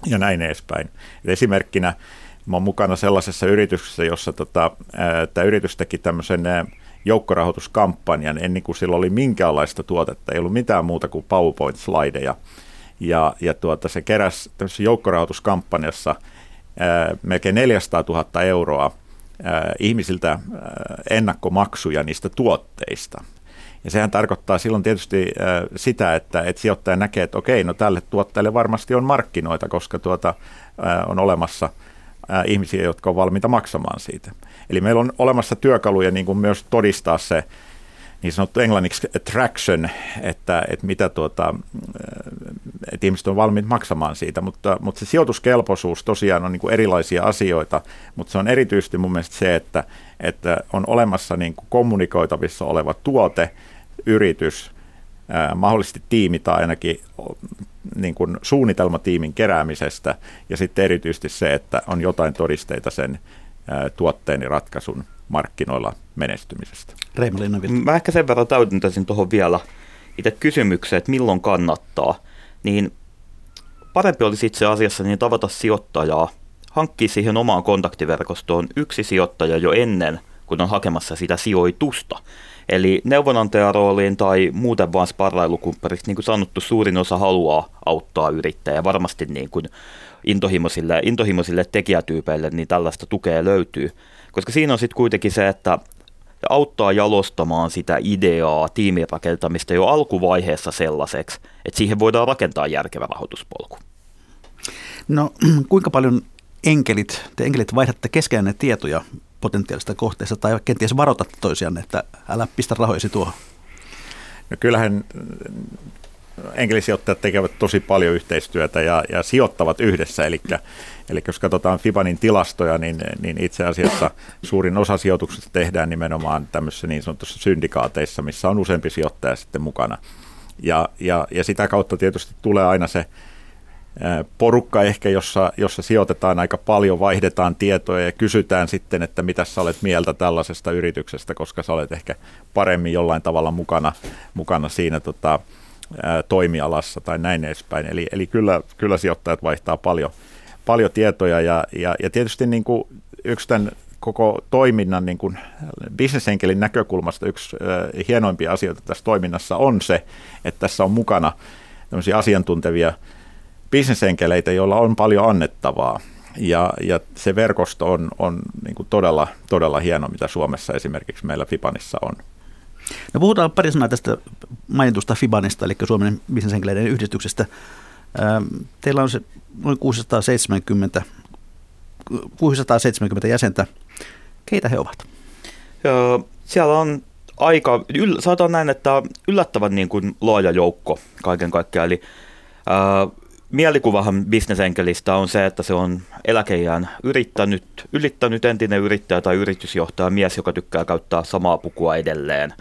ja näin edespäin. Et esimerkkinä Mä oon mukana sellaisessa yrityksessä, jossa tota, tämä yritys teki tämmöisen joukkorahoituskampanjan ennen kuin sillä oli minkäänlaista tuotetta, ei ollut mitään muuta kuin PowerPoint-slideja. Ja, ja tuota, se keräsi tämmöisessä joukkorahoituskampanjassa ää, melkein 400 000 euroa ää, ihmisiltä ää, ennakkomaksuja niistä tuotteista. Ja sehän tarkoittaa silloin tietysti ää, sitä, että, että sijoittaja näkee, että okei, no tälle tuotteelle varmasti on markkinoita, koska tuota, ää, on olemassa – ihmisiä, jotka on valmiita maksamaan siitä. Eli meillä on olemassa työkaluja niin kuin myös todistaa se niin sanottu englanniksi attraction, että, että mitä tuota, että ihmiset on valmiit maksamaan siitä, mutta, mutta se sijoituskelpoisuus tosiaan on niin kuin erilaisia asioita, mutta se on erityisesti mun mielestä se, että, että on olemassa niin kuin kommunikoitavissa oleva tuote, yritys, mahdollisesti tiimi tai ainakin niin kuin suunnitelmatiimin keräämisestä ja sitten erityisesti se, että on jotain todisteita sen tuotteeni ratkaisun markkinoilla menestymisestä. Mä ehkä sen verran täydentäisin tuohon vielä itse kysymykseen, että milloin kannattaa, niin parempi olisi itse asiassa niin tavata sijoittajaa, hankkia siihen omaan kontaktiverkostoon yksi sijoittaja jo ennen, kun on hakemassa sitä sijoitusta. Eli neuvonantajarooliin tai muuten vaan sparrailukumppariksi, niin kuin sanottu, suurin osa haluaa auttaa yrittäjää. Varmasti niin kuin intohimoisille, intohimoisille tekijätyypeille niin tällaista tukea löytyy. Koska siinä on sitten kuitenkin se, että auttaa jalostamaan sitä ideaa, tiimirakentamista jo alkuvaiheessa sellaiseksi, että siihen voidaan rakentaa järkevä rahoituspolku. No kuinka paljon enkelit, te enkelit vaihdatte keskenään tietoja potentiaalista kohteesta tai kenties varoitatte toisianne, että älä pistä rahojasi tuohon? No kyllähän enkelisijoittajat tekevät tosi paljon yhteistyötä ja, ja sijoittavat yhdessä, eli, eli jos katsotaan Fibanin tilastoja, niin, niin itse asiassa suurin osa sijoituksista tehdään nimenomaan tämmöisissä niin sanotussa syndikaateissa, missä on useampi sijoittaja sitten mukana. Ja, ja, ja sitä kautta tietysti tulee aina se porukka ehkä, jossa, jossa sijoitetaan aika paljon, vaihdetaan tietoja ja kysytään sitten, että mitä sä olet mieltä tällaisesta yrityksestä, koska sä olet ehkä paremmin jollain tavalla mukana, mukana siinä tota, toimialassa tai näin edespäin. Eli, eli kyllä, kyllä sijoittajat vaihtaa paljon, paljon tietoja ja, ja, ja tietysti niin kuin yksi tämän koko toiminnan niin kuin bisnesenkelin näkökulmasta yksi hienoimpia asioita tässä toiminnassa on se, että tässä on mukana asiantuntevia bisnesenkeleitä, joilla on paljon annettavaa. Ja, ja se verkosto on, on niin kuin todella, todella hieno, mitä Suomessa esimerkiksi meillä Fibanissa on. No puhutaan pari sanaa tästä mainitusta Fibanista, eli Suomen bisnesenkeleiden yhdistyksestä. Ähm, teillä on se noin 670, 670 jäsentä. Keitä he ovat? Joo, siellä on aika, yl, sanotaan näin, että yllättävän niin kuin laaja joukko kaiken kaikkiaan. Eli ää, mielikuvahan bisnesenkelistä on se, että se on eläkeijään yrittänyt, ylittänyt entinen yrittäjä tai yritysjohtaja mies, joka tykkää käyttää samaa pukua edelleen.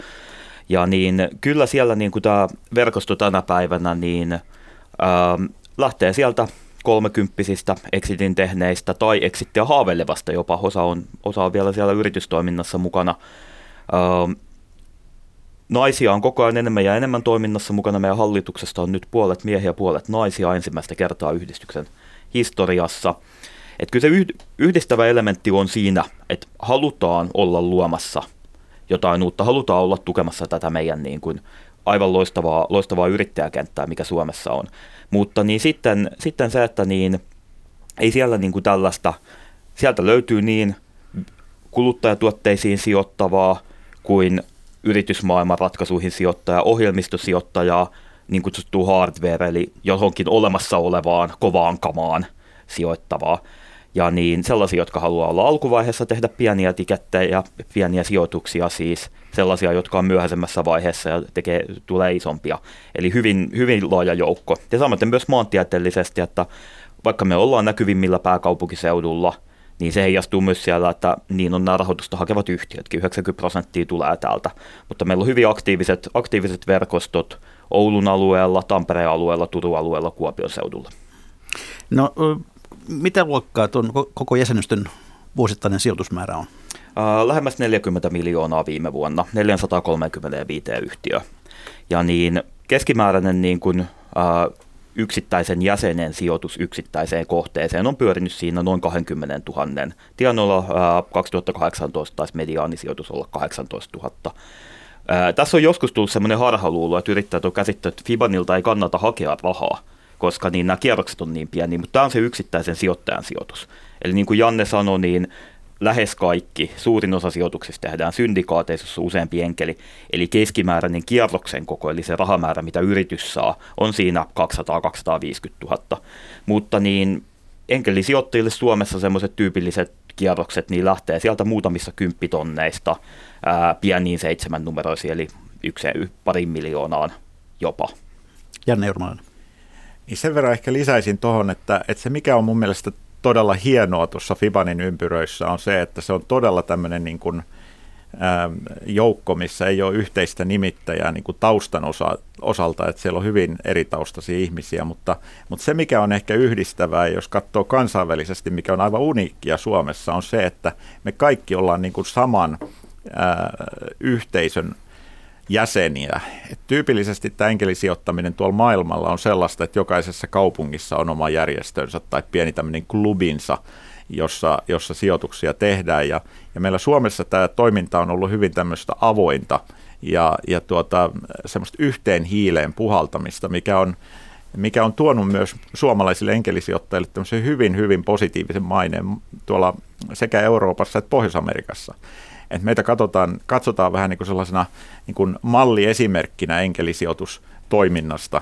Ja niin kyllä siellä niin kuin tämä verkosto tänä päivänä niin ää, lähtee sieltä kolmekymppisistä exitin tehneistä tai exittiä haaveilevasta jopa. Osa on, osa on vielä siellä yritystoiminnassa mukana. Ää, naisia on koko ajan enemmän ja enemmän toiminnassa mukana. Meidän hallituksesta on nyt puolet miehiä ja puolet naisia ensimmäistä kertaa yhdistyksen historiassa. Et kyllä se yhdistävä elementti on siinä, että halutaan olla luomassa jotain uutta, halutaan olla tukemassa tätä meidän niin kuin aivan loistavaa, loistavaa yrittäjäkenttää, mikä Suomessa on. Mutta niin sitten, sitten se, että niin, ei siellä niin kuin tällaista, sieltä löytyy niin kuluttajatuotteisiin sijoittavaa kuin yritysmaailman ratkaisuihin sijoittaja, ohjelmistosijoittajaa, niin kutsuttu hardware, eli johonkin olemassa olevaan kovaan kamaan sijoittavaa. Ja niin sellaisia, jotka haluaa olla alkuvaiheessa tehdä pieniä tikettejä, pieniä sijoituksia siis, sellaisia, jotka on myöhäisemmässä vaiheessa ja tekee, tulee isompia. Eli hyvin, hyvin laaja joukko. Ja samaten myös maantieteellisesti, että vaikka me ollaan näkyvimmillä pääkaupunkiseudulla – niin se heijastuu myös siellä, että niin on nämä rahoitusta hakevat yhtiötkin, 90 prosenttia tulee täältä. Mutta meillä on hyvin aktiiviset, aktiiviset verkostot Oulun alueella, Tampereen alueella, Turun alueella, Kuopion seudulla. No, mitä luokkaa tuon koko jäsenystön vuosittainen sijoitusmäärä on? lähemmäs 40 miljoonaa viime vuonna, 435 yhtiöä. Ja niin keskimääräinen niin kuin, yksittäisen jäsenen sijoitus yksittäiseen kohteeseen on pyörinyt siinä noin 20 000. Tienoilla 2018 taisi mediaanisijoitus olla 18 000. Ää, tässä on joskus tullut sellainen harhaluulo, että yrittäjät on käsittänyt, että Fibanilta ei kannata hakea rahaa, koska niin nämä kierrokset on niin pieni, mutta tämä on se yksittäisen sijoittajan sijoitus. Eli niin kuin Janne sanoi, niin lähes kaikki, suurin osa sijoituksista tehdään syndikaateissa, jossa on useampi enkeli, eli keskimääräinen kierroksen koko, eli se rahamäärä, mitä yritys saa, on siinä 200-250 000. Mutta niin enkelisijoittajille Suomessa semmoiset tyypilliset kierrokset, niin lähtee sieltä muutamissa kymppitonneista ää, pieniin seitsemän numeroisiin, eli ykseen parin miljoonaan jopa. Janne Jurmalainen. Niin sen verran ehkä lisäisin tuohon, että, että se mikä on mun mielestä todella hienoa tuossa Fibanin ympyröissä on se, että se on todella tämmöinen niin kuin, joukko, missä ei ole yhteistä nimittäjää niin kuin taustan osa, osalta, että siellä on hyvin eri taustaisia ihmisiä, mutta, mutta se mikä on ehkä yhdistävää, jos katsoo kansainvälisesti, mikä on aivan uniikkia Suomessa, on se, että me kaikki ollaan niin kuin saman ää, yhteisön jäseniä. Et tyypillisesti tämä enkelisijoittaminen tuolla maailmalla on sellaista, että jokaisessa kaupungissa on oma järjestönsä tai pieni tämmöinen klubinsa, jossa, jossa sijoituksia tehdään. Ja, ja meillä Suomessa tämä toiminta on ollut hyvin tämmöistä avointa ja, ja tuota, semmoista yhteen hiileen puhaltamista, mikä on, mikä on tuonut myös suomalaisille enkelisijoittajille tämmöisen hyvin, hyvin positiivisen maineen tuolla sekä Euroopassa että Pohjois-Amerikassa. Et meitä katsotaan, katsotaan vähän niin kuin sellaisena niin kuin malliesimerkkinä enkelisijoitustoiminnasta.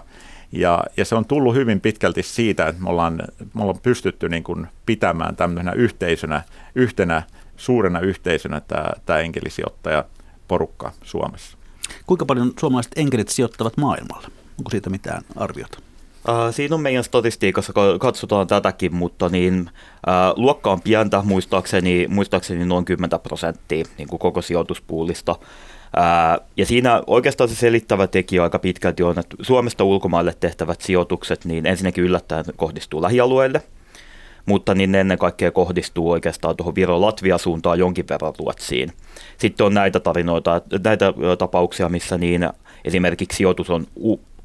Ja, ja se on tullut hyvin pitkälti siitä, että me ollaan, me ollaan pystytty niin kuin pitämään tämmöisenä yhteisönä, yhtenä suurena yhteisönä tämä, tämä enkelisijoittaja porukka Suomessa. Kuinka paljon suomalaiset enkelit sijoittavat maailmalla? Onko siitä mitään arviota? Uh, siinä on meidän statistiikassa, katsotaan tätäkin, mutta niin, uh, luokka on pientä, muistaakseni, muistaakseni noin 10 prosenttia niin kuin koko sijoituspuulista. Uh, ja siinä oikeastaan se selittävä tekijä aika pitkälti on, että Suomesta ulkomaille tehtävät sijoitukset, niin ensinnäkin yllättäen kohdistuu lähialueille, mutta niin ennen kaikkea kohdistuu oikeastaan tuohon Viro-Latvia-suuntaan jonkin verran Ruotsiin. Sitten on näitä tarinoita, näitä tapauksia, missä niin esimerkiksi sijoitus on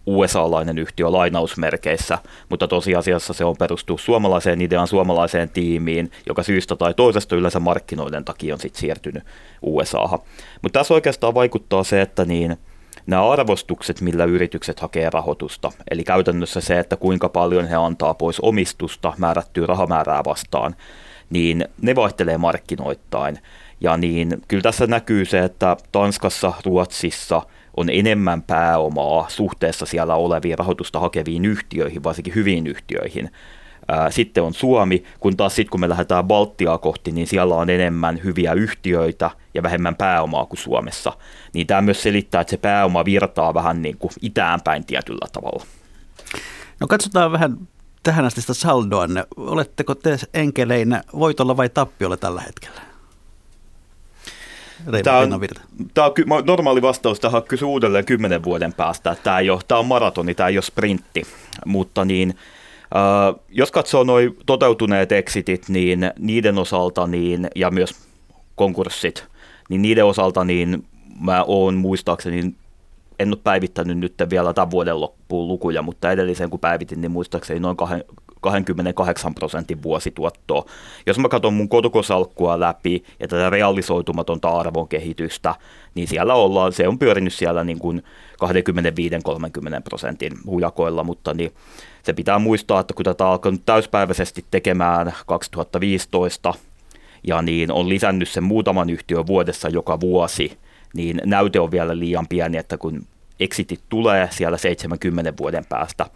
USA-lainen yhtiö lainausmerkeissä, mutta tosiasiassa se on perustuu suomalaiseen ideaan, suomalaiseen tiimiin, joka syystä tai toisesta yleensä markkinoiden takia on sitten siirtynyt USAhan. Mutta tässä oikeastaan vaikuttaa se, että niin nämä arvostukset, millä yritykset hakee rahoitusta, eli käytännössä se, että kuinka paljon he antaa pois omistusta määrättyä rahamäärää vastaan, niin ne vaihtelee markkinoittain. Ja niin kyllä tässä näkyy se, että Tanskassa, Ruotsissa – on enemmän pääomaa suhteessa siellä oleviin rahoitusta hakeviin yhtiöihin, varsinkin hyviin yhtiöihin. Sitten on Suomi, kun taas sitten kun me lähdetään Baltiaa kohti, niin siellä on enemmän hyviä yhtiöitä ja vähemmän pääomaa kuin Suomessa. Niin tämä myös selittää, että se pääoma virtaa vähän niin kuin itäänpäin tietyllä tavalla. No katsotaan vähän tähän asti sitä saldoanne. Oletteko te enkeleinä voitolla vai tappiolla tällä hetkellä? Tämä on, tämä on normaali vastaus tähän kysy uudelleen kymmenen vuoden päästä. Tämä, ei ole, tämä on maratoni, tämä ei ole sprintti. Mutta niin, äh, jos katsoo noin toteutuneet exitit, niin niiden osalta niin, ja myös konkurssit, niin niiden osalta niin mä oon muistaakseni en ole päivittänyt nyt vielä tämän vuoden loppuun lukuja, mutta edellisen kun päivitin, niin muistaakseni noin 28 prosentin vuosituottoa. Jos mä katson mun kotokosalkkua läpi ja tätä realisoitumatonta arvon kehitystä, niin siellä ollaan, se on pyörinyt siellä niin kuin 25-30 prosentin hujakoilla, mutta niin se pitää muistaa, että kun tätä alkanut täyspäiväisesti tekemään 2015 ja niin on lisännyt sen muutaman yhtiön vuodessa joka vuosi, niin näyte on vielä liian pieni, että kun exitit tulee siellä 70 vuoden päästä,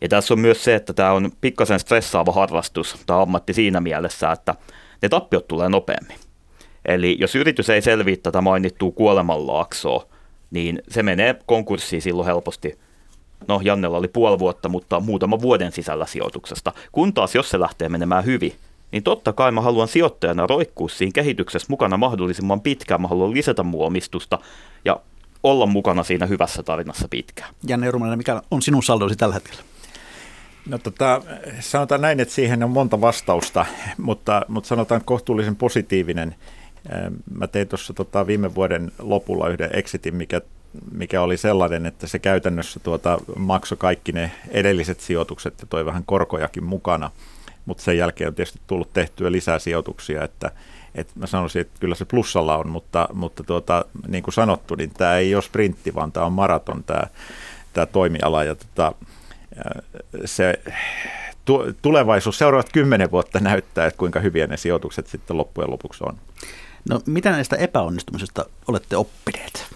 ja tässä on myös se, että tämä on pikkasen stressaava harrastus tai ammatti siinä mielessä, että ne tappiot tulee nopeammin. Eli jos yritys ei selviä tätä mainittua kuolemanlaaksoa, niin se menee konkurssiin silloin helposti. No, Jannella oli puoli vuotta, mutta muutama vuoden sisällä sijoituksesta. Kun taas, jos se lähtee menemään hyvin, niin totta kai mä haluan sijoittajana roikkua siinä kehityksessä mukana mahdollisimman pitkään. Mä haluan lisätä mun omistusta ja olla mukana siinä hyvässä tarinassa pitkään. Janne Rumanen, mikä on sinun saldosi tällä hetkellä? No tota, sanotaan näin, että siihen on monta vastausta, mutta, mutta sanotaan kohtuullisen positiivinen. Mä tein tuossa tota viime vuoden lopulla yhden exitin, mikä, mikä oli sellainen, että se käytännössä tuota, maksoi kaikki ne edelliset sijoitukset ja toi vähän korkojakin mukana, mutta sen jälkeen on tietysti tullut tehtyä lisää sijoituksia, että, että mä sanoisin, että kyllä se plussalla on, mutta, mutta tuota, niin kuin sanottu, niin tämä ei ole sprintti, vaan tämä on maraton tämä, tämä toimiala ja tota, se tulevaisuus, seuraavat kymmenen vuotta näyttää, että kuinka hyviä ne sijoitukset sitten loppujen lopuksi on. No mitä näistä epäonnistumisista olette oppineet?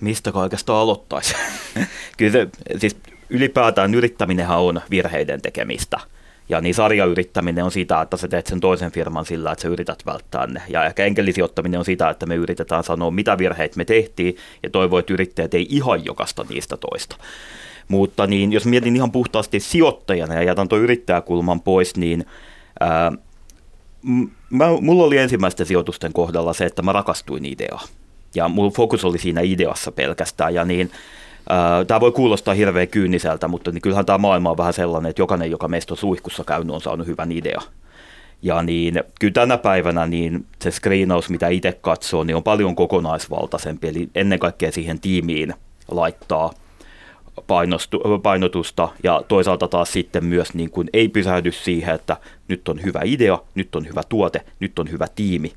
Mistä oikeastaan aloittaisi? Kyllä se, siis ylipäätään yrittäminenhän on virheiden tekemistä. Ja niin sarjayrittäminen on sitä, että sä teet sen toisen firman sillä, että sä yrität välttää ne. Ja ehkä enkelisijoittaminen on sitä, että me yritetään sanoa, mitä virheitä me tehtiin, ja toivoo, että yrittäjät ei ihan jokasta niistä toista. Mutta niin, jos mietin ihan puhtaasti sijoittajana ja jätän tuon yrittäjäkulman pois, niin ää, mä, mulla oli ensimmäisten sijoitusten kohdalla se, että mä rakastuin ideaan. Ja mulla fokus oli siinä ideassa pelkästään. Ja niin, Tämä voi kuulostaa hirveän kyyniseltä, mutta niin kyllähän tämä maailma on vähän sellainen, että jokainen, joka meistä suihkussa käynyt, on saanut hyvän idea. Ja niin, kyllä tänä päivänä niin se screenaus, mitä itse katsoo, niin on paljon kokonaisvaltaisempi, eli ennen kaikkea siihen tiimiin laittaa painostu, painotusta ja toisaalta taas sitten myös niin kuin ei pysähdy siihen, että nyt on hyvä idea, nyt on hyvä tuote, nyt on hyvä tiimi,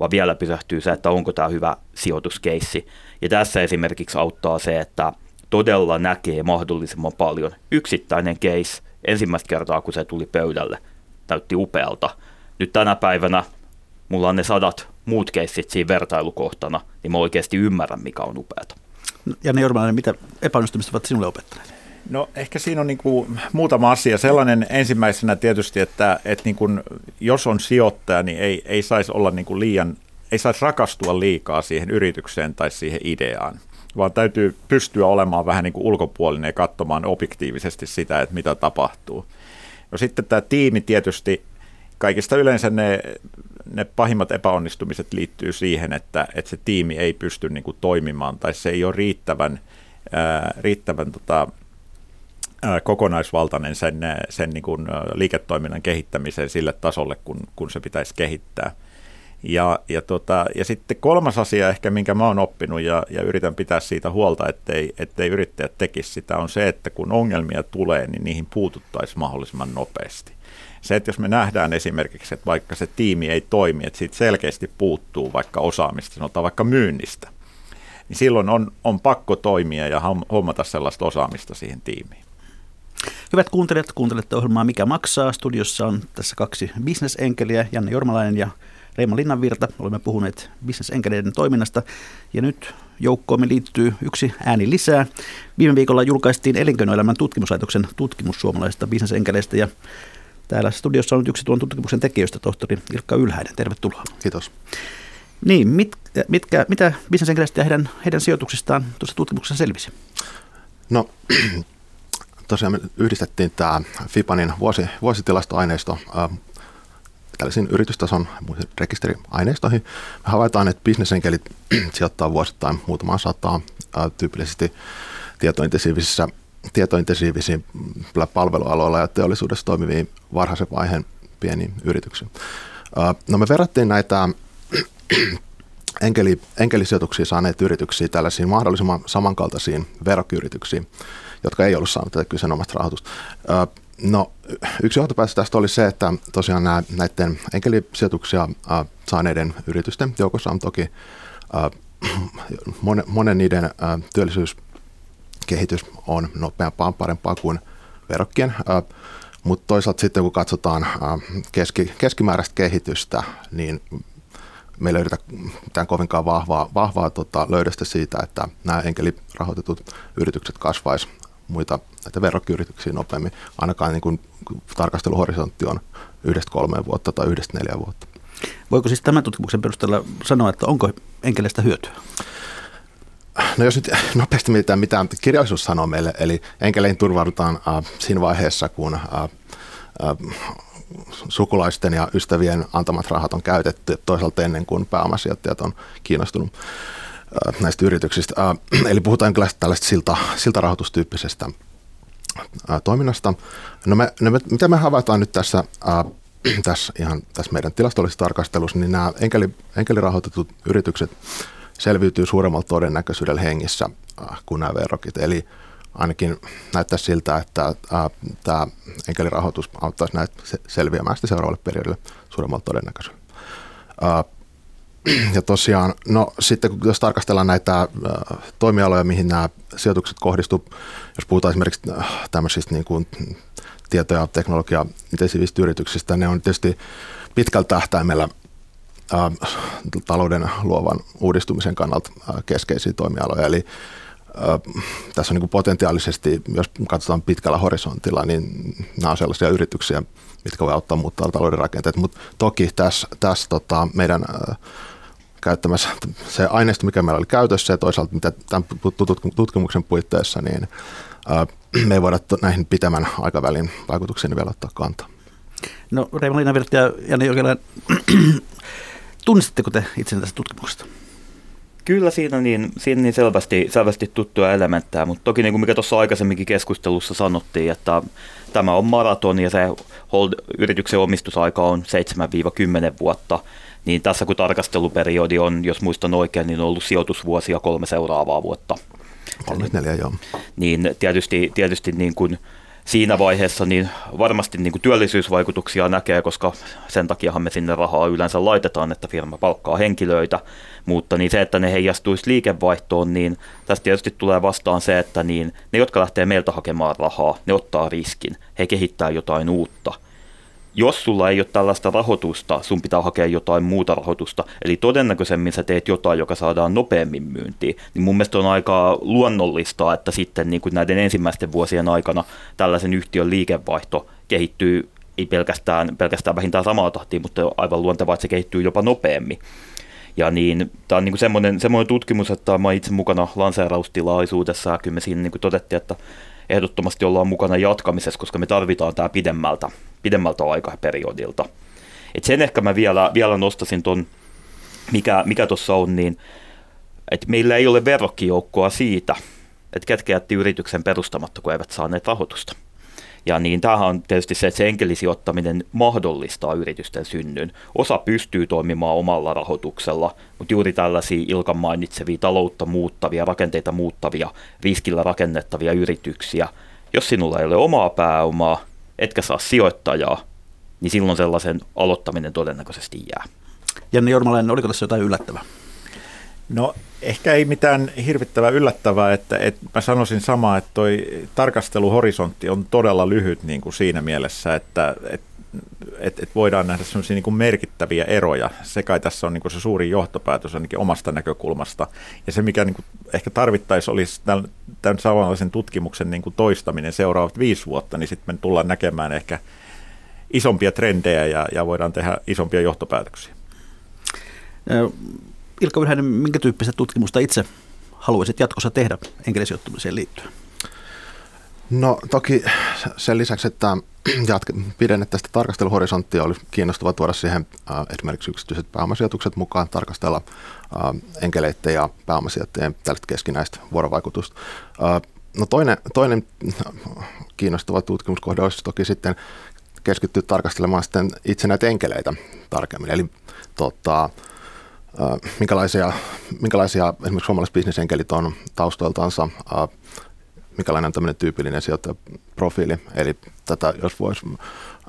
vaan vielä pysähtyy se, että onko tämä hyvä sijoituskeissi. Ja tässä esimerkiksi auttaa se, että todella näkee mahdollisimman paljon yksittäinen case ensimmäistä kertaa, kun se tuli pöydälle, näytti upealta. Nyt tänä päivänä mulla on ne sadat muut keissit siinä vertailukohtana, niin mä oikeasti ymmärrän, mikä on upeata. Janne Jormalainen, mitä epäonnistumista ovat sinulle opettaneet? No ehkä siinä on niin kuin muutama asia. Sellainen ensimmäisenä tietysti, että, että niin kuin, jos on sijoittaja, niin ei, ei saisi olla niin kuin liian, ei saisi rakastua liikaa siihen yritykseen tai siihen ideaan, vaan täytyy pystyä olemaan vähän niin kuin ulkopuolinen ja katsomaan objektiivisesti sitä, että mitä tapahtuu. No sitten tämä tiimi tietysti, kaikista yleensä ne, ne pahimmat epäonnistumiset liittyy siihen, että, että se tiimi ei pysty niin kuin toimimaan tai se ei ole riittävän, ää, riittävän tota, kokonaisvaltainen sen, sen niin kuin liiketoiminnan kehittämiseen sille tasolle, kun, kun se pitäisi kehittää. Ja, ja, tota, ja sitten kolmas asia ehkä, minkä mä oon oppinut ja, ja yritän pitää siitä huolta, ettei, ettei yrittäjät tekisi sitä, on se, että kun ongelmia tulee, niin niihin puututtaisiin mahdollisimman nopeasti. Se, että jos me nähdään esimerkiksi, että vaikka se tiimi ei toimi, että siitä selkeästi puuttuu vaikka osaamista, sanotaan vaikka myynnistä, niin silloin on, on pakko toimia ja hommata sellaista osaamista siihen tiimiin. Hyvät kuuntelijat, kuuntelette ohjelmaa Mikä maksaa. Studiossa on tässä kaksi bisnesenkeliä, Janne Jormalainen ja Reima Linnanvirta. Olemme puhuneet bisnesenkeleiden toiminnasta ja nyt joukkoomme liittyy yksi ääni lisää. Viime viikolla julkaistiin Elinkeinoelämän tutkimuslaitoksen tutkimus suomalaisista bisnesenkeleistä ja täällä studiossa on nyt yksi tuon tutkimuksen tekijöistä, tohtori Ilkka Ylhäinen. Tervetuloa. Kiitos. Niin, mit, mitkä, mitä bisnesenkeleistä ja heidän, heidän sijoituksistaan tuossa tutkimuksessa selvisi? No tosiaan me yhdistettiin tämä FIPANin vuosi, vuositilastoaineisto tällaisiin yritystason rekisteriaineistoihin. Me havaitaan, että bisnesenkelit sijoittaa vuosittain muutamaan sataan äh, tyypillisesti tietointensiivisissä tietointensiivisiin palvelualoilla ja teollisuudessa toimiviin varhaisen vaiheen pieniin yrityksiin. No me verrattiin näitä enkeli, enkelisijoituksia saaneet yrityksiä tällaisiin mahdollisimman samankaltaisiin verokyyrityksiin jotka ei ollut saanut tätä kyseenomaista rahoitusta. No, yksi johtopäätös tästä oli se, että tosiaan nämä, näiden enkelisijoituksia saaneiden yritysten joukossa on toki monen, monen niiden työllisyyskehitys on nopeampaa, parempaa kuin verokkien, mutta toisaalta sitten kun katsotaan keski, keskimääräistä kehitystä, niin me ei löydetä mitään kovinkaan vahvaa, vahvaa tota, löydöstä siitä, että nämä enkelirahoitetut yritykset kasvaisivat muita näitä verrokkiyrityksiä nopeammin. Ainakaan niin kuin tarkasteluhorisontti on yhdestä kolmeen vuotta tai yhdestä neljä vuotta. Voiko siis tämän tutkimuksen perusteella sanoa, että onko enkeleistä hyötyä? No jos nyt nopeasti mietitään, mitä kirjallisuus sanoo meille, eli enkeleihin turvaudutaan äh, siinä vaiheessa, kun äh, äh, sukulaisten ja ystävien antamat rahat on käytetty, toisaalta ennen kuin pääomasijoittajat on kiinnostunut näistä yrityksistä. Äh, eli puhutaan tällaista silta, siltarahoitustyyppisestä äh, toiminnasta. No me, no me, mitä me havaitaan nyt tässä, tässä, ihan tässä meidän tilastollisessa tarkastelussa, niin nämä enkeli, enkelirahoitetut yritykset selviytyy suuremmalla todennäköisyydellä hengissä kuin nämä verrokit. Eli ainakin näyttää siltä, että tämä enkelirahoitus auttaisi näitä selviämään seuraavalle periodille suuremmalla todennäköisyydellä. Ja tosiaan, no sitten jos tarkastellaan näitä äh, toimialoja, mihin nämä sijoitukset kohdistuvat, jos puhutaan esimerkiksi äh, tämmöisistä niin kuin tieto- ja teknologia intensiivisistä yrityksistä, ne on tietysti pitkällä tähtäimellä äh, talouden luovan uudistumisen kannalta äh, keskeisiä toimialoja. Eli äh, tässä on niin potentiaalisesti, jos katsotaan pitkällä horisontilla, niin nämä on sellaisia yrityksiä, mitkä voi auttaa muuttaa talouden rakenteet. Mutta toki tässä, tässä tota, meidän käyttämässä se aineisto, mikä meillä oli käytössä ja toisaalta mitä tämän tutkimuksen puitteissa, niin me ei voida näihin pitemmän aikavälin vaikutuksiin vielä ottaa kantaa. No Reima Virta ja Janne Jokela, tunnistatteko te itsenne tästä tutkimuksesta? Kyllä siinä niin, siinä niin selvästi, selvästi tuttuja elementtejä, mutta toki niin kuin mikä tuossa aikaisemminkin keskustelussa sanottiin, että tämä on maraton ja se hold, yrityksen omistusaika on 7-10 vuotta, niin tässä kun tarkasteluperiodi on, jos muistan oikein, niin on ollut sijoitusvuosia kolme seuraavaa vuotta. Kolme neljä, joo. Niin tietysti, tietysti niin kuin, siinä vaiheessa niin varmasti niin kuin työllisyysvaikutuksia näkee, koska sen takiahan me sinne rahaa yleensä laitetaan, että firma palkkaa henkilöitä, mutta niin se, että ne heijastuisi liikevaihtoon, niin tästä tietysti tulee vastaan se, että niin ne, jotka lähtee meiltä hakemaan rahaa, ne ottaa riskin, he kehittää jotain uutta – jos sulla ei ole tällaista rahoitusta, sun pitää hakea jotain muuta rahoitusta, eli todennäköisemmin sä teet jotain, joka saadaan nopeammin myyntiin, niin mun mielestä on aika luonnollista, että sitten niin kuin näiden ensimmäisten vuosien aikana tällaisen yhtiön liikevaihto kehittyy ei pelkästään, pelkästään vähintään samaa tahtia, mutta aivan luontevaa, että se kehittyy jopa nopeammin. Ja niin, tämä on niin semmoinen, semmoinen tutkimus, että mä itse mukana lanseeraustilaisuudessa, ja kyllä me siinä niin kuin todettiin, että ehdottomasti ollaan mukana jatkamisessa, koska me tarvitaan tämä pidemmältä, pidemmältä aikaperiodilta. Et sen ehkä mä vielä, vielä nostasin tuon, mikä, mikä tuossa on, niin että meillä ei ole verrokkijoukkoa siitä, että ketkä jätti yrityksen perustamatta, kun eivät saaneet rahoitusta. Ja niin tämähän on tietysti se, että se enkelisijoittaminen mahdollistaa yritysten synnyn. Osa pystyy toimimaan omalla rahoituksella, mutta juuri tällaisia Ilkan mainitsevia taloutta muuttavia, rakenteita muuttavia, riskillä rakennettavia yrityksiä, jos sinulla ei ole omaa pääomaa, etkä saa sijoittajaa, niin silloin sellaisen aloittaminen todennäköisesti jää. Janne Jormalainen, oliko tässä jotain yllättävää? No ehkä ei mitään hirvittävää yllättävää, että, että mä sanoisin samaa, että toi tarkasteluhorisontti on todella lyhyt niin kuin siinä mielessä, että, että että et voidaan nähdä sellaisia niin kuin merkittäviä eroja. Se kai tässä on niin kuin se suuri johtopäätös ainakin omasta näkökulmasta. Ja se, mikä niin kuin ehkä tarvittaisi, olisi tämän, tämän samanlaisen tutkimuksen niin kuin toistaminen seuraavat viisi vuotta, niin sitten me tullaan näkemään ehkä isompia trendejä ja, ja voidaan tehdä isompia johtopäätöksiä. Ilkka Ylhäinen, minkä tyyppistä tutkimusta itse haluaisit jatkossa tehdä enkelisijoittumiseen liittyen? No toki sen lisäksi, että jatke, pidennettäisiin tarkasteluhorisonttia, olisi kiinnostava tuoda siihen äh, esimerkiksi yksityiset pääomasijoitukset mukaan, tarkastella äh, enkeleiden ja pääomasijoittajien tällaista keskinäistä vuorovaikutusta. Äh, no toinen, toinen kiinnostava tutkimuskohde olisi toki sitten keskittyä tarkastelemaan sitten itse näitä enkeleitä tarkemmin. Eli tota, minkälaisia, minkälaisia esimerkiksi suomalaiset bisnesenkelit on taustoiltansa, minkälainen on tämmöinen tyypillinen sijoittajaprofiili. Eli tätä, jos voisi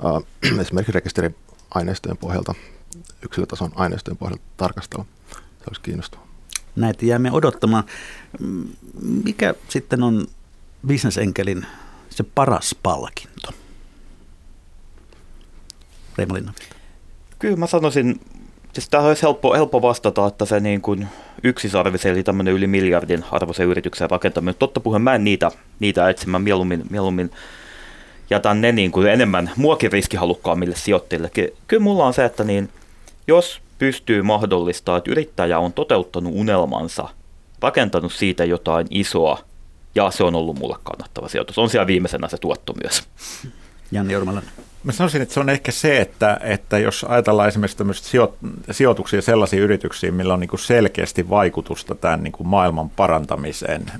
esimerkiksi rekisteriaineistojen pohjalta, yksilötason aineistojen pohjalta tarkastella, se olisi kiinnostavaa. Näitä jäämme odottamaan. Mikä sitten on bisnesenkelin se paras palkinto? Reimo Kyllä mä sanoisin Siis tämä olisi helppo, helppo vastata, että se niin kuin yksisarvisen, eli tämmöinen yli miljardin arvoisen yrityksen rakentaminen. Totta puheen mä en niitä, niitä etsimään mieluummin, mieluummin jätän ne niin kuin enemmän muokin riskihalukkaammille sijoittajille. Kyllä mulla on se, että niin, jos pystyy mahdollistaa, että yrittäjä on toteuttanut unelmansa, rakentanut siitä jotain isoa, ja se on ollut mulle kannattava sijoitus. On siellä viimeisenä se tuotto myös. Janne Jormalainen. Mä sanoisin, että se on ehkä se, että, että jos ajatellaan esimerkiksi sijoituksia sellaisiin yrityksiin, millä on niin kuin selkeästi vaikutusta tämän niin kuin maailman parantamiseen,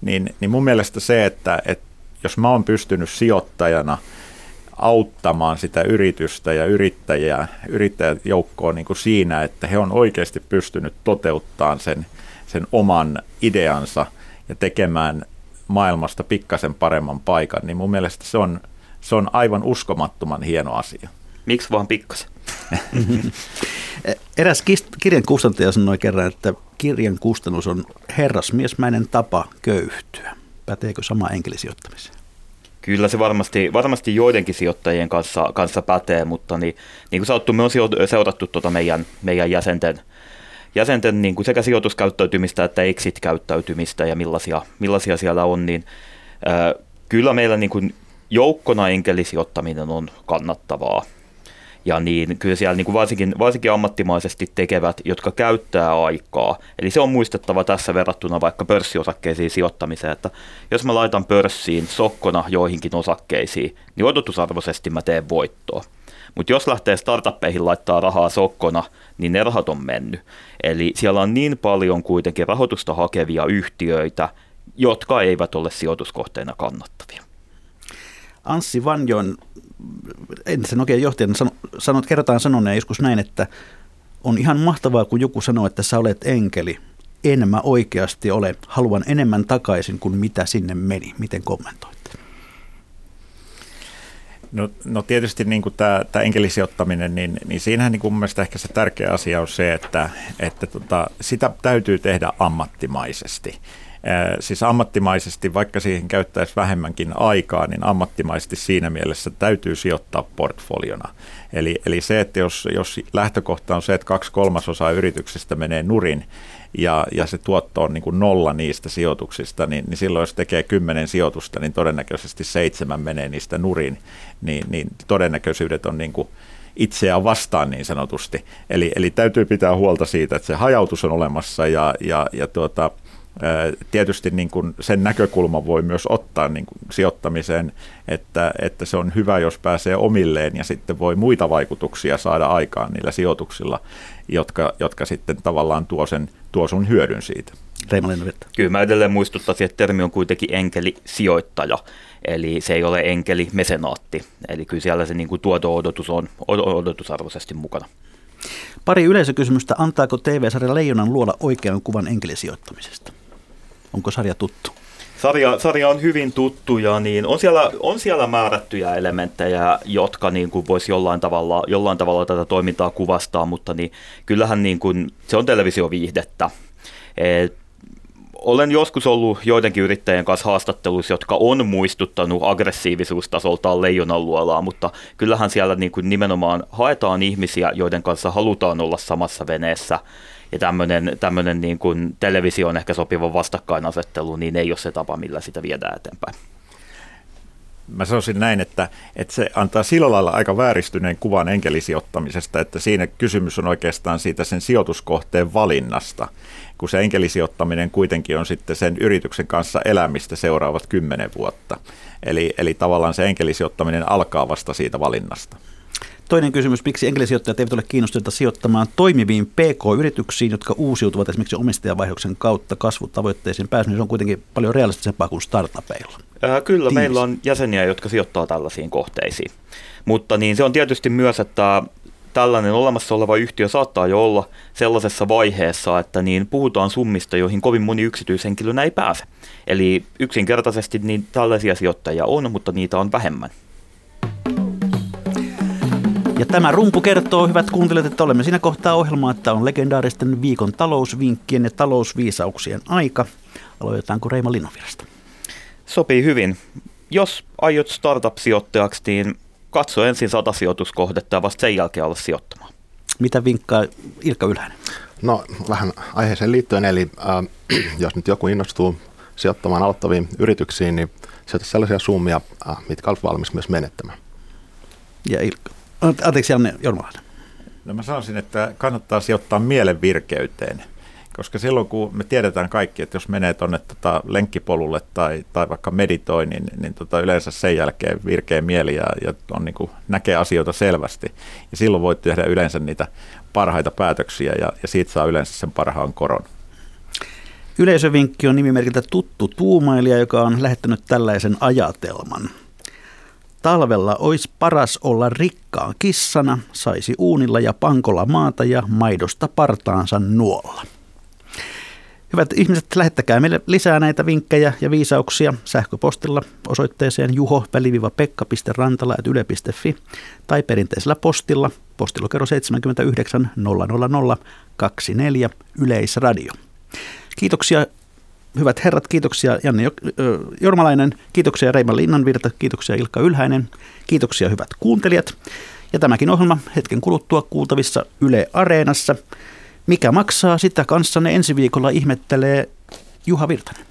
niin, niin mun mielestä se, että, että jos mä oon pystynyt sijoittajana auttamaan sitä yritystä ja yrittäjää, yrittäjäjoukkoa niin kuin siinä, että he on oikeasti pystynyt toteuttamaan sen, sen oman ideansa ja tekemään maailmasta pikkasen paremman paikan, niin mun mielestä se on, se on aivan uskomattoman hieno asia. Miksi vaan pikkasen? Eräs kirjan kustantaja sanoi kerran, että kirjan kustannus on herrasmiesmäinen tapa köyhtyä. Päteekö sama enkelisijoittamiseen? Kyllä se varmasti, varmasti joidenkin sijoittajien kanssa, kanssa pätee, mutta niin, niin kuin sanottu, me on seurattu tuota meidän, meidän jäsenten, jäsenten niin kuin sekä sijoituskäyttäytymistä että exit-käyttäytymistä ja millaisia, millaisia siellä on, niin äh, kyllä meillä niin kuin joukkona enkelisijoittaminen on kannattavaa. Ja niin kyllä siellä niin kuin varsinkin, varsinkin ammattimaisesti tekevät, jotka käyttää aikaa. Eli se on muistettava tässä verrattuna vaikka pörssiosakkeisiin sijoittamiseen, että jos mä laitan pörssiin sokkona joihinkin osakkeisiin, niin odotusarvoisesti mä teen voittoa. Mutta jos lähtee startuppeihin laittaa rahaa sokkona, niin ne rahat on mennyt. Eli siellä on niin paljon kuitenkin rahoitusta hakevia yhtiöitä, jotka eivät ole sijoituskohteena kannattavia. Anssi Vanjon, entisen oikein johtajana, sanot, kerrotaan sanoneen joskus näin, että on ihan mahtavaa, kun joku sanoo, että sä olet enkeli. En mä oikeasti ole. Haluan enemmän takaisin kuin mitä sinne meni. Miten kommentoitte? No, no tietysti niin kuin tämä, tämä enkelisijoittaminen, niin, niin siinähän niin kuin mun ehkä se tärkeä asia on se, että, että tota, sitä täytyy tehdä ammattimaisesti. Siis ammattimaisesti, vaikka siihen käyttäisi vähemmänkin aikaa, niin ammattimaisesti siinä mielessä täytyy sijoittaa portfoliona. Eli, eli se, että jos, jos lähtökohta on se, että kaksi kolmasosaa yrityksestä menee nurin ja, ja se tuotto on niin kuin nolla niistä sijoituksista, niin, niin silloin jos tekee kymmenen sijoitusta, niin todennäköisesti seitsemän menee niistä nurin, niin, niin todennäköisyydet on niin kuin itseään vastaan niin sanotusti. Eli, eli täytyy pitää huolta siitä, että se hajautus on olemassa ja, ja, ja tuota, Tietysti niin kuin sen näkökulman voi myös ottaa niin kuin sijoittamiseen, että, että se on hyvä, jos pääsee omilleen ja sitten voi muita vaikutuksia saada aikaan niillä sijoituksilla, jotka, jotka sitten tavallaan tuo, sen, tuo sun hyödyn siitä. Kyllä mä edelleen muistuttaisin, että termi on kuitenkin enkeli-sijoittaja, eli se ei ole enkeli-mesenaatti. Eli kyllä siellä se niin kuin tuoto-odotus on odotusarvoisesti mukana. Pari yleisökysymystä. Antaako TV-sarja Leijonan luoda oikean kuvan enkelisijoittamisesta? Onko sarja tuttu? Sarja, sarja on hyvin tuttu ja niin on, siellä, on siellä määrättyjä elementtejä, jotka niin kuin voisi jollain tavalla, jollain tavalla tätä toimintaa kuvastaa, mutta niin kyllähän niin kuin, se on televisioviihdettä. Et olen joskus ollut joidenkin yrittäjien kanssa haastatteluissa, jotka on muistuttanut aggressiivisuustasoltaan leijonan luolaa, mutta kyllähän siellä niin kuin nimenomaan haetaan ihmisiä, joiden kanssa halutaan olla samassa veneessä ja tämmöinen, tämmöinen niin kuin televisioon ehkä sopiva vastakkainasettelu, niin ei ole se tapa, millä sitä viedään eteenpäin. Mä sanoisin näin, että, että se antaa sillä lailla aika vääristyneen kuvan enkelisijoittamisesta, että siinä kysymys on oikeastaan siitä sen sijoituskohteen valinnasta, kun se enkelisijoittaminen kuitenkin on sitten sen yrityksen kanssa elämistä seuraavat kymmenen vuotta. Eli, eli tavallaan se enkelisijoittaminen alkaa vasta siitä valinnasta. Toinen kysymys, miksi enkelisijoittajat eivät ole kiinnostuneita sijoittamaan toimiviin PK-yrityksiin, jotka uusiutuvat esimerkiksi omistajavaihdoksen kautta kasvutavoitteisiin pääsemään, se on kuitenkin paljon realistisempaa kuin startupeilla. Ää, kyllä, Tiivis. meillä on jäseniä, jotka sijoittaa tällaisiin kohteisiin. Mutta niin se on tietysti myös, että tällainen olemassa oleva yhtiö saattaa jo olla sellaisessa vaiheessa, että niin puhutaan summista, joihin kovin moni yksityishenkilönä ei pääse. Eli yksinkertaisesti niin tällaisia sijoittajia on, mutta niitä on vähemmän. Ja tämä rumpu kertoo, hyvät kuuntelijat, että olemme siinä kohtaa ohjelmaa, että on legendaaristen viikon talousvinkkien ja talousviisauksien aika. Aloitetaanko Reima Linnanvirasta? Sopii hyvin. Jos aiot startup-sijoittajaksi, niin katso ensin sata sijoituskohdetta ja vasta sen jälkeen olla sijoittamaan. Mitä vinkkaa Ilkka Ylhäinen? No vähän aiheeseen liittyen, eli äh, jos nyt joku innostuu sijoittamaan aloittaviin yrityksiin, niin sijoita sellaisia summia, äh, mitkä olet valmis myös menettämään. Ja Ilkka? Anteeksi, Janne Jormalainen. No mä sanoisin, että kannattaa sijoittaa mielen virkeyteen, koska silloin kun me tiedetään kaikki, että jos menee tuonne tota lenkkipolulle tai, tai vaikka meditoi, niin, niin tota yleensä sen jälkeen virkeä mieli ja, ja on niin kuin, näkee asioita selvästi. Ja silloin voit tehdä yleensä niitä parhaita päätöksiä ja, ja siitä saa yleensä sen parhaan koron. Yleisövinkki on nimimerkiltä tuttu tuumailija, joka on lähettänyt tällaisen ajatelman – Talvella olisi paras olla rikkaan kissana, saisi uunilla ja pankolla maata ja maidosta partaansa nuolla. Hyvät ihmiset, lähettäkää meille lisää näitä vinkkejä ja viisauksia sähköpostilla osoitteeseen juho-pekka.rantala.yle.fi tai perinteisellä postilla postilokero 79 000 24 Yleisradio. Kiitoksia hyvät herrat, kiitoksia Janne Jormalainen, kiitoksia Reima Linnanvirta, kiitoksia Ilkka Ylhäinen, kiitoksia hyvät kuuntelijat. Ja tämäkin ohjelma hetken kuluttua kuultavissa Yle Areenassa. Mikä maksaa, sitä kanssanne ensi viikolla ihmettelee Juha Virtanen.